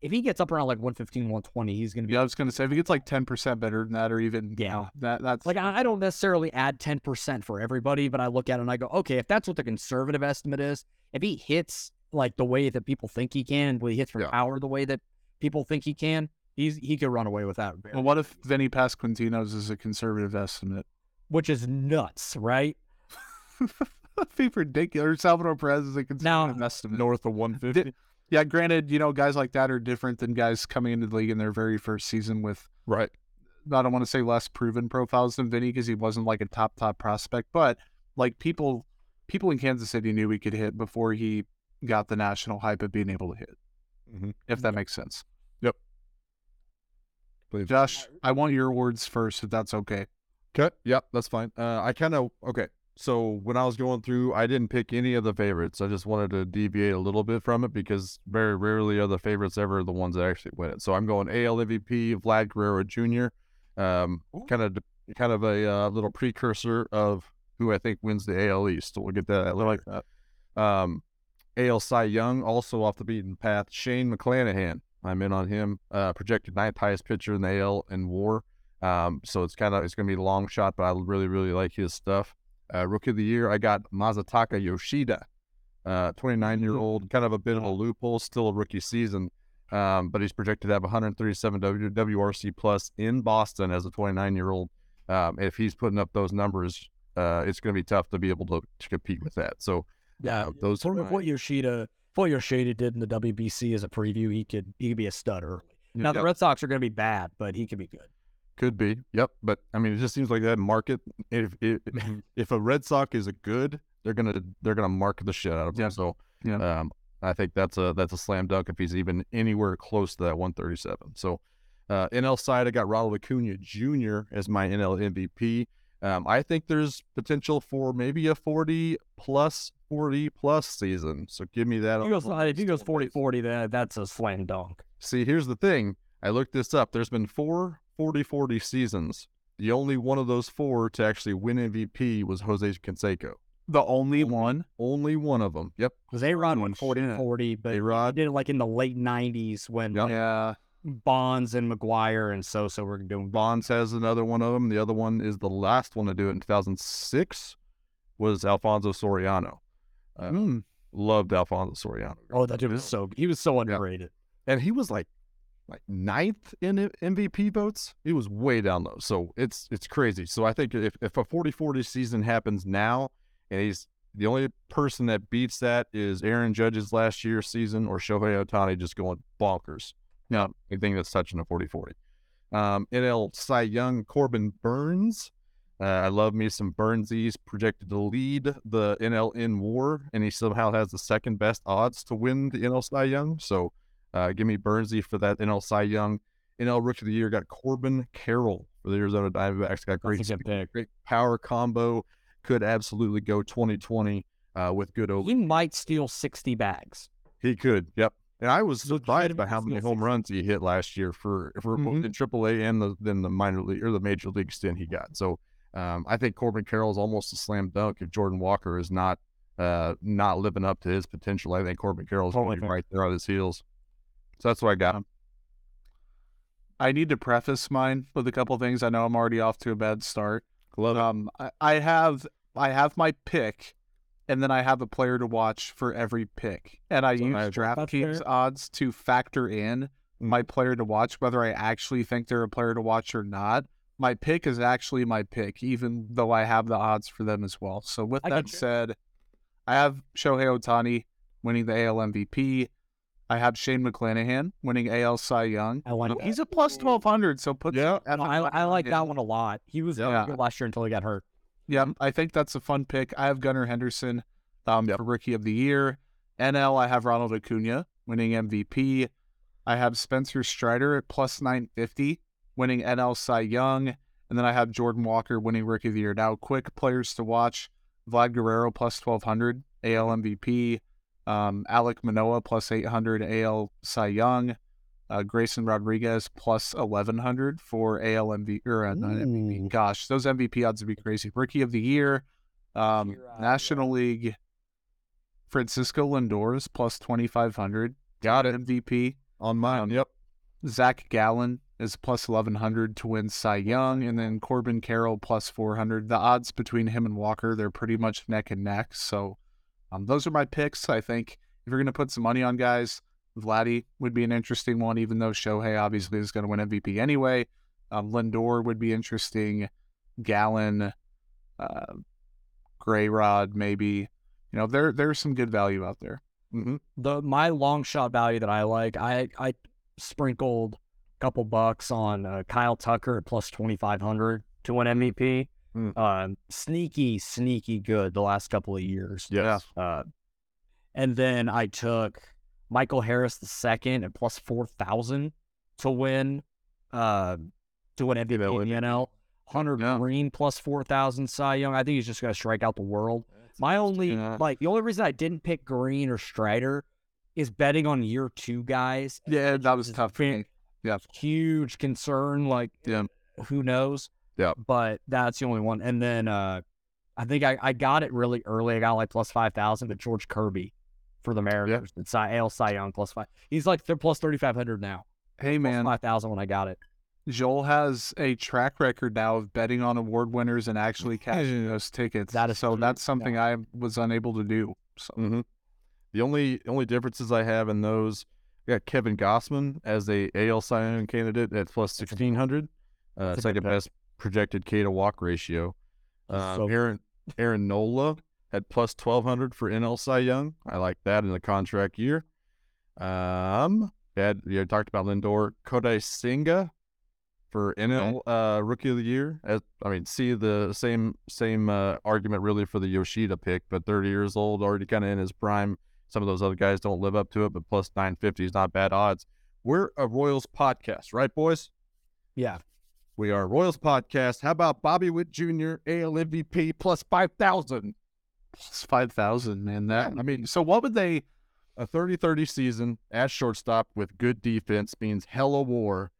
Speaker 3: if he gets up around like 115 120 he's going to be
Speaker 5: Yeah, I was gonna say if he gets like 10% better than that, or even you
Speaker 3: Yeah.
Speaker 5: know, that that's
Speaker 3: like I I don't necessarily add 10% for everybody, but I look at it and I go, okay, if that's what the conservative estimate is, if he hits like the way that people think he can, and he hits for
Speaker 4: Yeah.
Speaker 3: power the way that people think he can, he's he could run away with that. very
Speaker 5: Well, what if Vinny Pasquantino's is a conservative estimate?
Speaker 3: which is nuts, right?
Speaker 5: That'd be ridiculous. Salvador Perez is a conservative estimate.
Speaker 4: north of 150.
Speaker 5: Di- Yeah, granted, you know, guys like that are different than guys coming into the league in their very first season with,
Speaker 4: Right.
Speaker 5: I don't want to say less proven profiles than Vinny because he wasn't like a top, top prospect, but like people, people in Kansas City knew he could hit before he got the national hype of being able to hit,
Speaker 4: Mhm.
Speaker 5: if that makes sense.
Speaker 4: Yep. Believe-
Speaker 5: Josh, I want your words first, if that's okay.
Speaker 4: Okay. Yep, that's fine. Uh, I kind of okay. So when I was going through, I didn't pick any of the favorites. I just wanted to deviate a little bit from it because very rarely are the favorites ever the ones that actually win it. So I'm going AL MVP Vlad Guerrero Jr. Um, kind of kind of a uh, little precursor of who I think wins the AL East. So we'll get that. I like that. Um, AL Cy Young also off the beaten path. Shane McClanahan. I'm in on him. Uh, projected ninth highest pitcher in the AL in WAR. Um, so it's kind of it's gonna be a long shot, but I really really like his stuff. Uh, rookie of the year, I got Masataka Yoshida, uh, 29 year old, kind of a bit of a loophole, still a rookie season, um, but he's projected to have 137 w- WRC plus in Boston as a 29 year old. Um, if he's putting up those numbers, uh, it's going to be tough to be able to, to compete with that. So
Speaker 3: Yeah,
Speaker 4: uh, those
Speaker 3: for
Speaker 4: are
Speaker 3: what Yoshida, what Yoshida did in the WBC as a preview, he could he could be a stud early. Now the Red Sox are going to be bad, but he could be good.
Speaker 4: Could be. Yep. But I mean, it just seems like that market. If if, if a Red Sox is a good, they're gonna they're gonna market the shit out of him.
Speaker 5: Yeah.
Speaker 4: So
Speaker 5: Yeah.
Speaker 4: um, I think that's a that's a slam dunk if he's even anywhere close to that 137. So uh, NL side, I got Ronald Acuna Jr. as my NL MVP. Um, I think there's potential for maybe a 40 plus 40 plus season. So give me that.
Speaker 3: If he goes, if he goes 40-40, then that's a slam dunk.
Speaker 4: See, here's the thing. I looked this up. There's been four 40 40 seasons. The only one of those four to actually win MVP was Jose Canseco.
Speaker 5: The only one.
Speaker 4: Only one of them. Yep.
Speaker 3: Because A Rod went
Speaker 5: Holy
Speaker 3: 40
Speaker 5: shit.
Speaker 3: 40, but he
Speaker 4: A-Rod.
Speaker 3: did it like in the late 90s when
Speaker 4: Yep.
Speaker 3: like,
Speaker 5: Yeah.
Speaker 3: Bonds and McGwire and Sosa were doing
Speaker 4: Bonds has another one of them. The other one is the last one to do it in 2006 was Alfonso Soriano. Uh,
Speaker 5: Mm.
Speaker 4: Loved Alfonso Soriano.
Speaker 3: Oh, that dude was so he was so
Speaker 4: Yeah.
Speaker 3: underrated.
Speaker 4: And he was like like ninth in MVP votes. He was way down low. So it's it's crazy. So I think if, if a 40-40 season happens now and he's the only person that beats that is Aaron Judge's last year season or Shohei Ohtani just going bonkers. Now, I think that's touching a 40-40. Um, NL Cy Young, Corbin Burnes. Uh, I love me some Burnsies projected to lead the NL in WAR, and he somehow has the second best odds to win the NL Cy Young. So uh, give me Burnsy for that NL Cy Young. NL Rookie of the Year got Corbin Carroll for the Arizona Diamondbacks. Got great, great power combo, could absolutely go 2020 uh, with good over.
Speaker 3: He might steal 60 bags.
Speaker 4: He could. Yep. And I was surprised by how many home
Speaker 3: 60.
Speaker 4: runs he hit last year for for both
Speaker 5: Mhm.
Speaker 4: in AAA and the then the minor league or the major league stint he got. So um, I think Corbin Carroll is almost a slam dunk if Jordan Walker is not uh, not living up to his potential. I think Corbin Carroll is
Speaker 5: Totally
Speaker 4: to be
Speaker 5: fair.
Speaker 4: right there on his heels. So that's why I got him.
Speaker 5: I need to preface mine with a couple things. I know I'm already off to a bad start.
Speaker 4: Love.
Speaker 5: Um, I, I have I have my pick, and then I have a player to watch for every pick, and I
Speaker 4: So
Speaker 5: use
Speaker 4: I-
Speaker 5: DraftKings odds to factor in my player to watch, whether I actually think they're a player to watch or not. My pick is actually my pick, even though I have the odds for them as well. So with
Speaker 3: I
Speaker 5: that said, I have Shohei Ohtani winning the AL MVP. I have Shane McClanahan winning AL Cy Young.
Speaker 3: I like
Speaker 5: He's a plus twelve hundred, so put
Speaker 4: Yeah.
Speaker 5: and
Speaker 3: I, I like that one a lot. He was
Speaker 5: Yeah.
Speaker 3: good last year until he got hurt.
Speaker 5: Yeah, I think that's a fun pick. I have Gunnar Henderson um,
Speaker 4: Yep.
Speaker 5: for Rookie of the Year. NL, I have Ronald Acuna winning MVP. I have Spencer Strider at plus 950 winning NL Cy Young. And then I have Jordan Walker winning Rookie of the Year. Now, quick players to watch Vlad Guerrero plus 1200 AL MVP. Um, Alek Manoah plus 800 AL Cy Young. Uh, Grayson Rodriguez plus 1100 for AL MVP or uh, MVP. Gosh, those MVP odds would be crazy. Rookie of the Year, um, National League, Francisco Lindor is plus 2500. Got it. MVP.
Speaker 4: On mine. Yep.
Speaker 5: Zac Gallen is plus 1100 to win Cy Young, and then Corbin Carroll plus 400. The odds between him and Walker, they're pretty much neck and neck. So um, those are my picks. I think if you're going to put some money on guys, Vladdy would be an interesting one, even though Shohei obviously is going to win MVP anyway. Um, Lindor would be interesting. Gallen, uh, Gray Rod, maybe. You know, there there's some good value out there.
Speaker 4: Mm-hmm.
Speaker 3: The my long shot value that I like, I I sprinkled a couple bucks on uh, Kyle Tucker at plus twenty five hundred to win MVP.
Speaker 4: Mm.
Speaker 3: Um, sneaky, sneaky good the last couple of years.
Speaker 4: Yes.
Speaker 3: Uh, and then I took Michael Harris the second at plus four thousand to win, uh, to win MVP in the NL. Hunter
Speaker 5: Yeah.
Speaker 3: Greene plus four thousand Cy Young. I think he's just gonna strike out the world. My only
Speaker 5: Yeah.
Speaker 3: like the only reason I didn't pick Greene or Strider is betting on year two guys.
Speaker 5: Yeah, that was tough. for
Speaker 3: fan-
Speaker 5: me. Yeah.
Speaker 3: Huge concern. Like,
Speaker 5: Yeah.
Speaker 3: who knows?
Speaker 4: Yeah.
Speaker 3: But that's the only one. And then uh I think I, I got it really early. I got like 5,000 to George Kirby for the Mariners. It's Cy AL Cy Young plus five. He's like they're plus thirty five hundred now.
Speaker 5: Hey man,
Speaker 3: five thousand when I got it.
Speaker 5: Joel has a track record now of betting on award winners and actually cashing those tickets.
Speaker 3: That is
Speaker 5: so
Speaker 3: true.
Speaker 5: that's something I was unable to do. So
Speaker 4: Mm-hmm. The only only differences I have in those, I got Kevin Gausman as a AL Cy Young candidate at plus sixteen hundred, uh,
Speaker 3: That's a
Speaker 4: second best projected K to walk ratio. Um,
Speaker 3: so-
Speaker 4: Aaron Aaron Nola at plus twelve hundred for NL Cy Young. I like that in the contract year. Um, had you talked about Lindor, Kodai Senga for NL uh, Rookie of the Year. As I mean, see the same same uh, argument really for the Yoshida pick, but 30 years old, already kind of in his prime. Some of those other guys don't live up to it, but plus 950 is not bad odds. We're a Royals podcast, right, boys?
Speaker 3: Yeah.
Speaker 4: We are Royals podcast. How about Bobby Witt Jr., AL MVP plus 5,000?
Speaker 5: plus five thousand, man. That I mean, so what would they?
Speaker 4: A 30 30 season at shortstop with good defense means hell hella war.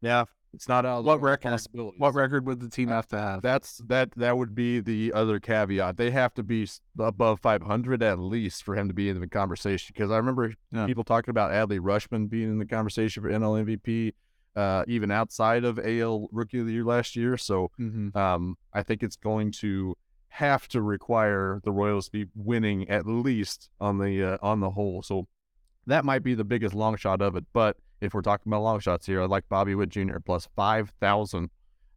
Speaker 5: Yeah.
Speaker 4: It's not out of the
Speaker 5: What record? What record would the team uh, have to have?
Speaker 4: That's that. That would be the other caveat. They have to be above 500 at least for him to be in the conversation. Because I remember
Speaker 5: Yeah.
Speaker 4: people talking about Adley Rutschman being in the conversation for NL MVP, uh, even outside of AL Rookie of the Year last year. So
Speaker 5: mm-hmm.
Speaker 4: um, I think it's going to have to require the Royals to be winning at least on the uh, on the whole. So that might be the biggest long shot of it. But if we're talking about long shots here, I like Bobby Witt Jr. plus five thousand.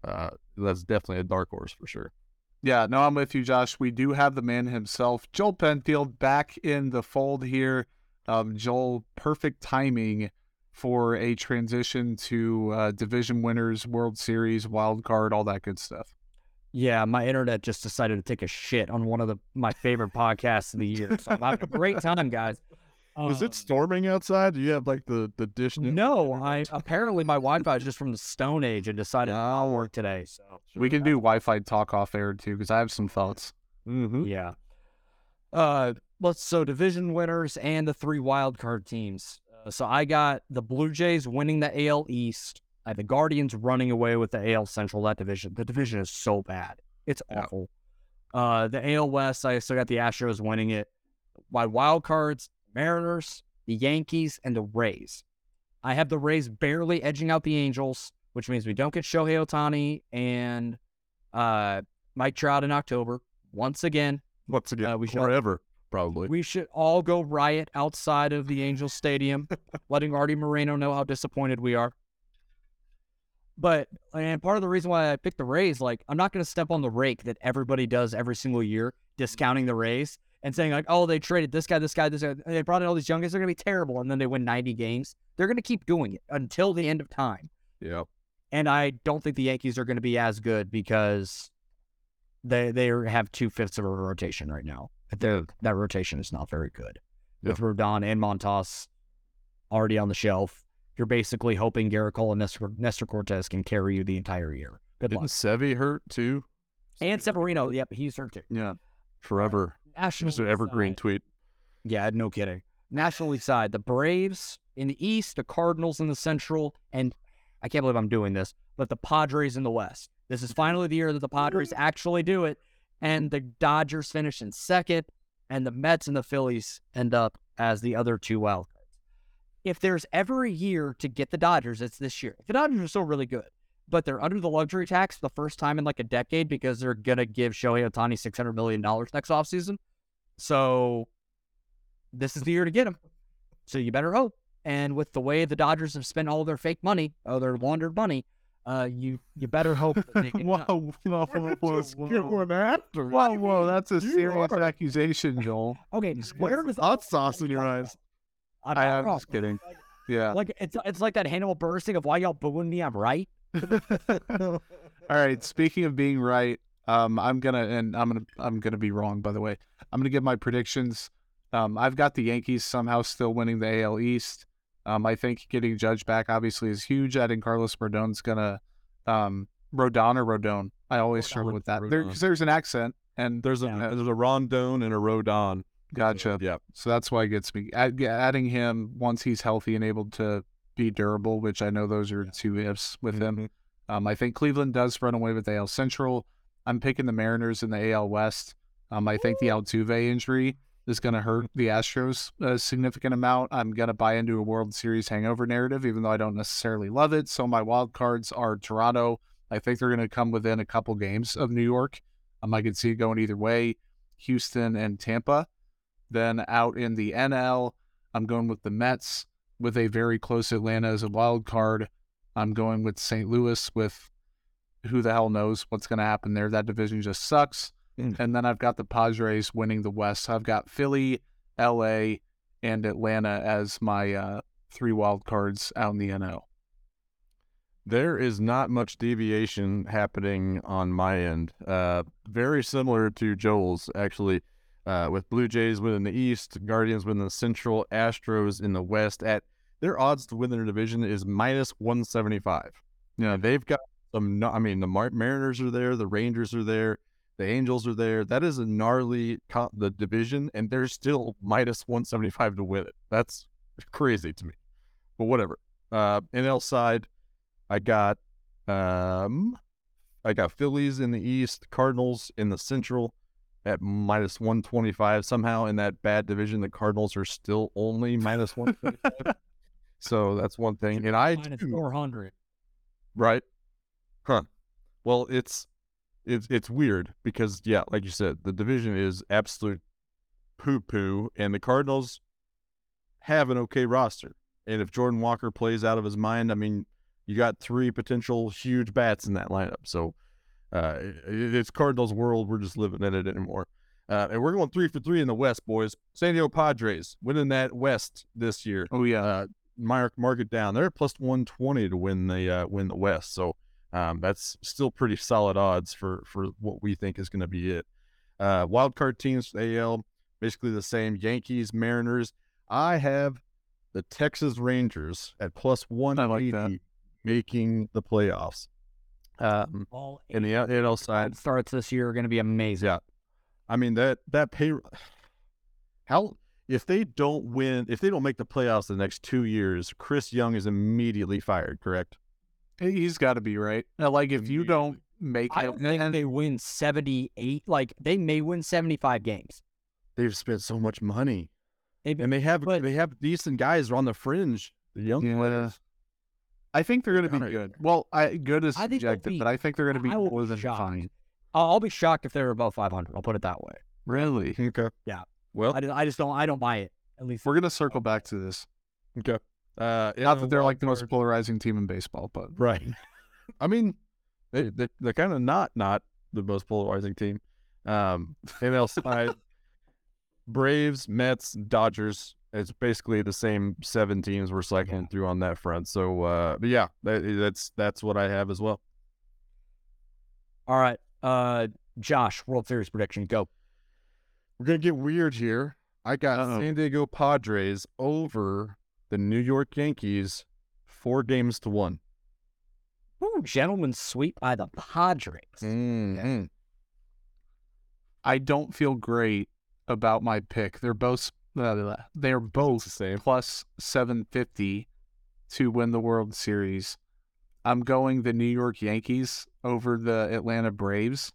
Speaker 4: Uh, that's definitely a dark horse for sure.
Speaker 5: Yeah, no, I'm with you, Josh. We do have the man himself, Joel Penfield, back in the fold here. Um, Joel, perfect timing for a transition to uh, division winners, World Series, wild card, all that good stuff.
Speaker 3: Yeah, my internet just decided to take a shit on one of the my favorite podcasts of the year. So I'm having a great time, guys.
Speaker 4: Was
Speaker 3: Um,
Speaker 4: it storming outside? Do you have like the the dish?
Speaker 3: No, I apparently my Wi-Fi is just from the Stone Age and decided not to work today. So
Speaker 5: We can do Wi-Fi talk off air too, because I have some thoughts.
Speaker 4: Mm-hmm.
Speaker 3: yeah. Uh, let's so division winners and the three wild card teams. Uh, so I got the Blue Jays winning the AL East. I have the Guardians running away with the AL Central. That division, the division is so bad, it's awful. Uh, the AL West, I still got the Astros winning it. My wild cards, Mariners, the Yankees, and the Rays. I have the Rays barely edging out the Angels, which means we don't get Shohei Ohtani and uh, Mike Trout in October. Once again,
Speaker 4: Once again,
Speaker 3: Uh, we
Speaker 4: forever probably.
Speaker 3: we should all go riot outside of the Angel Stadium, letting Arte Moreno know how disappointed we are. But and part of the reason why I picked the Rays, like I'm not going to step on the rake that everybody does every single year, discounting the Rays and saying like, oh, they traded this guy, this guy, this guy. They brought in all these young guys. They're going to be terrible, and then they win 90 games. They're going to keep doing it until the end of time.
Speaker 4: Yep.
Speaker 3: And I don't think the Yankees are going to be as good because they they have two fifths of a rotation right now. The, that rotation is not very good. With Rodon and Montas already on the shelf, you're basically hoping Gerrit Cole and Nestor, Nestor Cortes can carry you the entire year. Good
Speaker 4: Didn't
Speaker 3: luck.
Speaker 4: Sevi hurt too?
Speaker 3: And Severino, yep, he's hurt too.
Speaker 4: Yeah. Forever.
Speaker 3: Uh, National
Speaker 4: Just an evergreen
Speaker 3: side-
Speaker 4: tweet.
Speaker 3: Yeah, no kidding. National League side, the Braves in the East, the Cardinals in the Central, and I can't believe I'm doing this, but the Padres in the West. This is finally the year that the Padres actually do it, and the Dodgers finish in second, and the Mets and the Phillies end up as the other two wild cards. If there's ever a year to get the Dodgers, it's this year. The Dodgers are still really good, but they're under the luxury tax for the first time in like a decade because they're gonna give Shohei Ohtani six hundred million dollars next offseason. So this is the year to get him. So you better hope. And with the way the Dodgers have spent all their fake money, oh, their laundered money, uh, you you better hope that they get
Speaker 4: Whoa,
Speaker 3: done.
Speaker 4: whoa, whoa, whoa. after.
Speaker 5: Whoa, whoa, that's a serious
Speaker 4: are-
Speaker 5: accusation, Joel.
Speaker 3: Okay, where does
Speaker 4: hot sauce in your eyes?
Speaker 3: I'm
Speaker 5: I
Speaker 3: not
Speaker 5: am
Speaker 3: wrong.
Speaker 5: just kidding. Yeah.
Speaker 3: Like it's it's like that Hannibal bursting of why y'all booing me. I'm right.
Speaker 5: All right. Speaking of being right, um, I'm gonna and I'm gonna I'm gonna be wrong. By the way, I'm gonna give my predictions. Um, I've got the Yankees somehow still winning the AL East. Um, I think getting Judge back obviously is huge. Think Carlos Rodon's gonna um, Rodon or Rodon. I always struggle with that
Speaker 4: Rodon.
Speaker 5: because there's an accent and
Speaker 4: There's a
Speaker 3: Yeah.
Speaker 4: there's a Rondon and a Rodon.
Speaker 5: gotcha.
Speaker 4: Yeah.
Speaker 5: So that's why it gets me. Add, adding him once he's healthy and able to be durable, which I know those are two ifs with him.
Speaker 4: Mhm.
Speaker 5: Um, I think Cleveland does run away with AL Central. I'm picking the Mariners in the AL West. Um, I think the Altuve injury is going to hurt the Astros a significant amount. I'm going to buy into a World Series hangover narrative, even though I don't necessarily love it. So my wild cards are Toronto. I think they're going to come within a couple games of New York. Um, I could see it going either way. Houston and Tampa. Then out in the NL, I'm going with the Mets with a very close Atlanta as a wild card. I'm going with St. Louis with who the hell knows what's going to happen there. That division just sucks.
Speaker 4: Mm.
Speaker 5: And then I've got the Padres winning the West. So I've got Philly, LA, and Atlanta as my uh, three wild cards out in the NL.
Speaker 4: There is not much deviation happening on my end. Uh, very similar to Joel's, actually, uh, with Blue Jays winning the East, Guardians winning the Central, Astros in the West. At their odds to win their division is minus one seventy five. Yeah, they've got some. I mean, the Mariners are there, the Rangers are there, the Angels are there. That is a gnarly co- the division, and they're still minus one seventy five to win it. That's crazy to me. But whatever. Uh, NL side. I got um I got Phillies in the East, Cardinals in the Central at minus 125. Somehow in that bad division, the Cardinals are still only minus 125. so that's one thing. And I
Speaker 3: Minus
Speaker 4: too-
Speaker 3: four hundred.
Speaker 4: right? Huh. Well, it's it's it's weird because yeah, like you said, the division is absolute poo poo, and the Cardinals have an okay roster. And if Jordan Walker plays out of his mind, I mean, you got three potential huge bats in that lineup. So uh, it, it's Cardinals world. We're just living in it anymore. Uh, and we're going three for three in the West, boys. San Diego Padres winning that West this year.
Speaker 5: Oh, yeah.
Speaker 4: Uh, mark mark it down. They're plus one twenty to win the uh, win the West. So um, that's still pretty solid odds for for what we think is going to be it. Uh, wild card teams for AL basically the same. Yankees, Mariners. I have the Texas Rangers at plus one eighty making the playoffs. Um,
Speaker 3: All
Speaker 4: in the NL side,
Speaker 3: starts this year are going to be amazing.
Speaker 4: yeah. I mean that that pay. How if they don't win, if they don't make the playoffs the next two years, Chris Young is immediately fired. Correct?
Speaker 5: He's got to be right. Now, like if you don't make
Speaker 3: I don't think they win 78. Like, they may win 75 games.
Speaker 4: They've spent so much money,
Speaker 3: Maybe-
Speaker 4: and they have
Speaker 3: but-
Speaker 4: they have decent guys on the fringe. The young
Speaker 5: Yeah.
Speaker 4: players.
Speaker 5: I think they're going to be
Speaker 4: Alright.
Speaker 5: good. Well, I, good is
Speaker 3: I think they'll
Speaker 5: subjective,
Speaker 3: be-
Speaker 5: but I think they're going to be
Speaker 3: I will
Speaker 5: more
Speaker 3: be
Speaker 5: than
Speaker 3: shocked.
Speaker 5: fine.
Speaker 3: I'll, I'll be shocked if they're above 500. I'll put it that way.
Speaker 5: Really?
Speaker 4: Okay.
Speaker 3: Yeah.
Speaker 4: Well,
Speaker 3: I, just- I just don't. I don't buy it. At least
Speaker 5: We're going to circle back to this.
Speaker 4: okay. Uh,
Speaker 5: Not that they're like the most polarizing team in baseball, but
Speaker 4: right. I mean, they, they they're kind of not not the most polarizing team. Um, NL side, Braves, Mets, Dodgers. It's basically the same seven teams we're cycling through on that front. So, uh, but yeah, that, that's that's what I have as well.
Speaker 3: All right. Uh, Josh, World Series prediction. Go.
Speaker 4: We're gonna get weird here. I got
Speaker 5: Uh-oh.
Speaker 4: San Diego Padres over the New York Yankees, four games to one.
Speaker 3: Ooh, gentleman sweep by the Padres.
Speaker 4: Mm-hmm.
Speaker 5: I don't feel great about my pick. They're both uh, they're both plus 750 to win the World Series. I'm going the New York Yankees over the Atlanta Braves,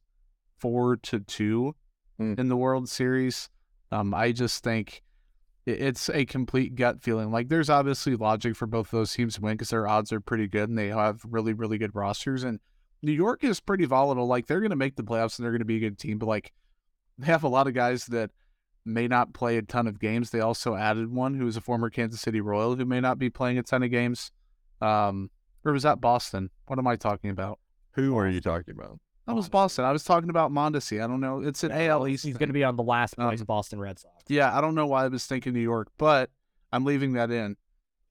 Speaker 5: four to two
Speaker 4: Mm.
Speaker 5: in the World Series. Um, I just think it's a complete gut feeling. Like there's obviously logic for both those teams to win because their odds are pretty good and they have really really good rosters. And New York is pretty volatile. Like they're going to make the playoffs and they're going to be a good team, but like they have a lot of guys that may not play a ton of games. They also added one who is a former Kansas City Royal who may not be playing a ton of games. Um, or was that Boston? What am I talking about?
Speaker 4: Who are you talking about?
Speaker 5: That was Boston. I was talking about Mondesi. I don't know. It's an AL East.
Speaker 3: He's going to be on the last place
Speaker 5: Um,
Speaker 3: Boston Red Sox.
Speaker 5: Yeah, I don't know why I was thinking New York, but I'm leaving that in.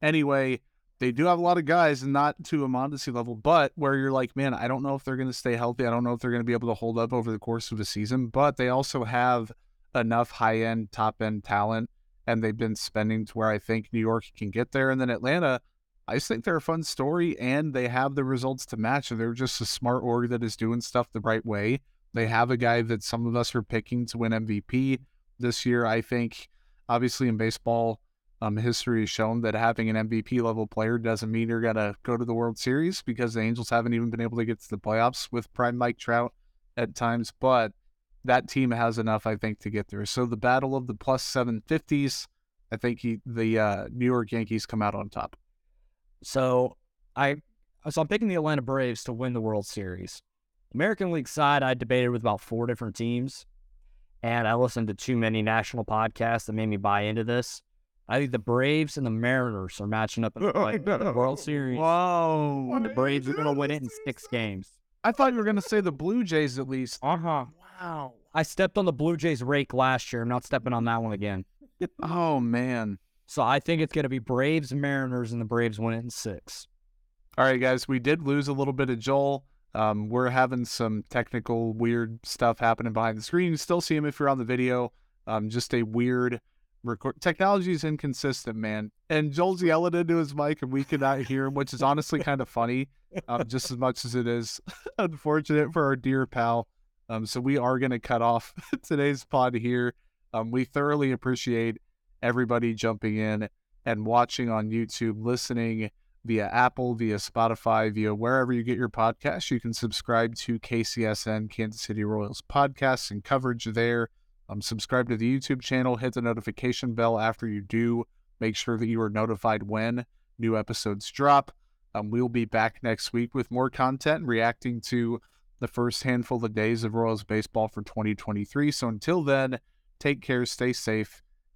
Speaker 5: Anyway, they do have a lot of guys, and not to a Mondesi level, but where you're like, man, I don't know if they're going to stay healthy. I don't know if they're going to be able to hold up over the course of a season, but they also have enough high end, top end talent, and they've been spending to where I think New York can get there. And then Atlanta, I just think they're a fun story, and they have the results to match. And they're just a smart org that is doing stuff the right way. They have a guy that some of us are picking to win MVP this year. I think, obviously, in baseball, um, history has shown that having an MVP level player doesn't mean you're going to go to the World Series because the Angels haven't even been able to get to the playoffs with prime Mike Trout at times. But that team has enough, I think, to get there. So the battle of the plus 750s, I think he, the uh, New York Yankees come out on top.
Speaker 3: So I so I'm picking the Atlanta Braves to win the World Series. American League side, I debated with about four different teams, and I listened to too many national podcasts that made me buy into this. I think the Braves and the Mariners are matching up in the, the World Series.
Speaker 5: Whoa.
Speaker 3: And the Braves are going to win it in six games.
Speaker 5: I thought you were going to say the Blue Jays at least.
Speaker 3: Uh huh. Wow. I stepped on the Blue Jays rake last year. I'm not stepping on that one again.
Speaker 5: Oh, man.
Speaker 3: So I think it's going to be Braves and Mariners, and the Braves win it in six.
Speaker 5: All right, guys, we did lose a little bit of Joel. Um, we're having some technical weird stuff happening behind the screen. You still see him if you're on the video. Um, just a weird record. Technology is inconsistent, man. And Joel's yelling into his mic, and we cannot hear him, which is honestly kind of funny, um, just as much as it is unfortunate for our dear pal. Um, so we are going to cut off today's pod here. Um, we thoroughly appreciate everybody jumping in and watching on YouTube, listening via Apple, via Spotify, via wherever you get your podcasts. You can subscribe to KCSN Kansas City Royals podcasts and coverage there. Um, subscribe to the YouTube channel, hit the notification bell after you do. Make sure that you are notified when new episodes drop. Um, we'll be back next week with more content reacting to the first handful of days of Royals baseball for 2023. So until then, take care, stay safe,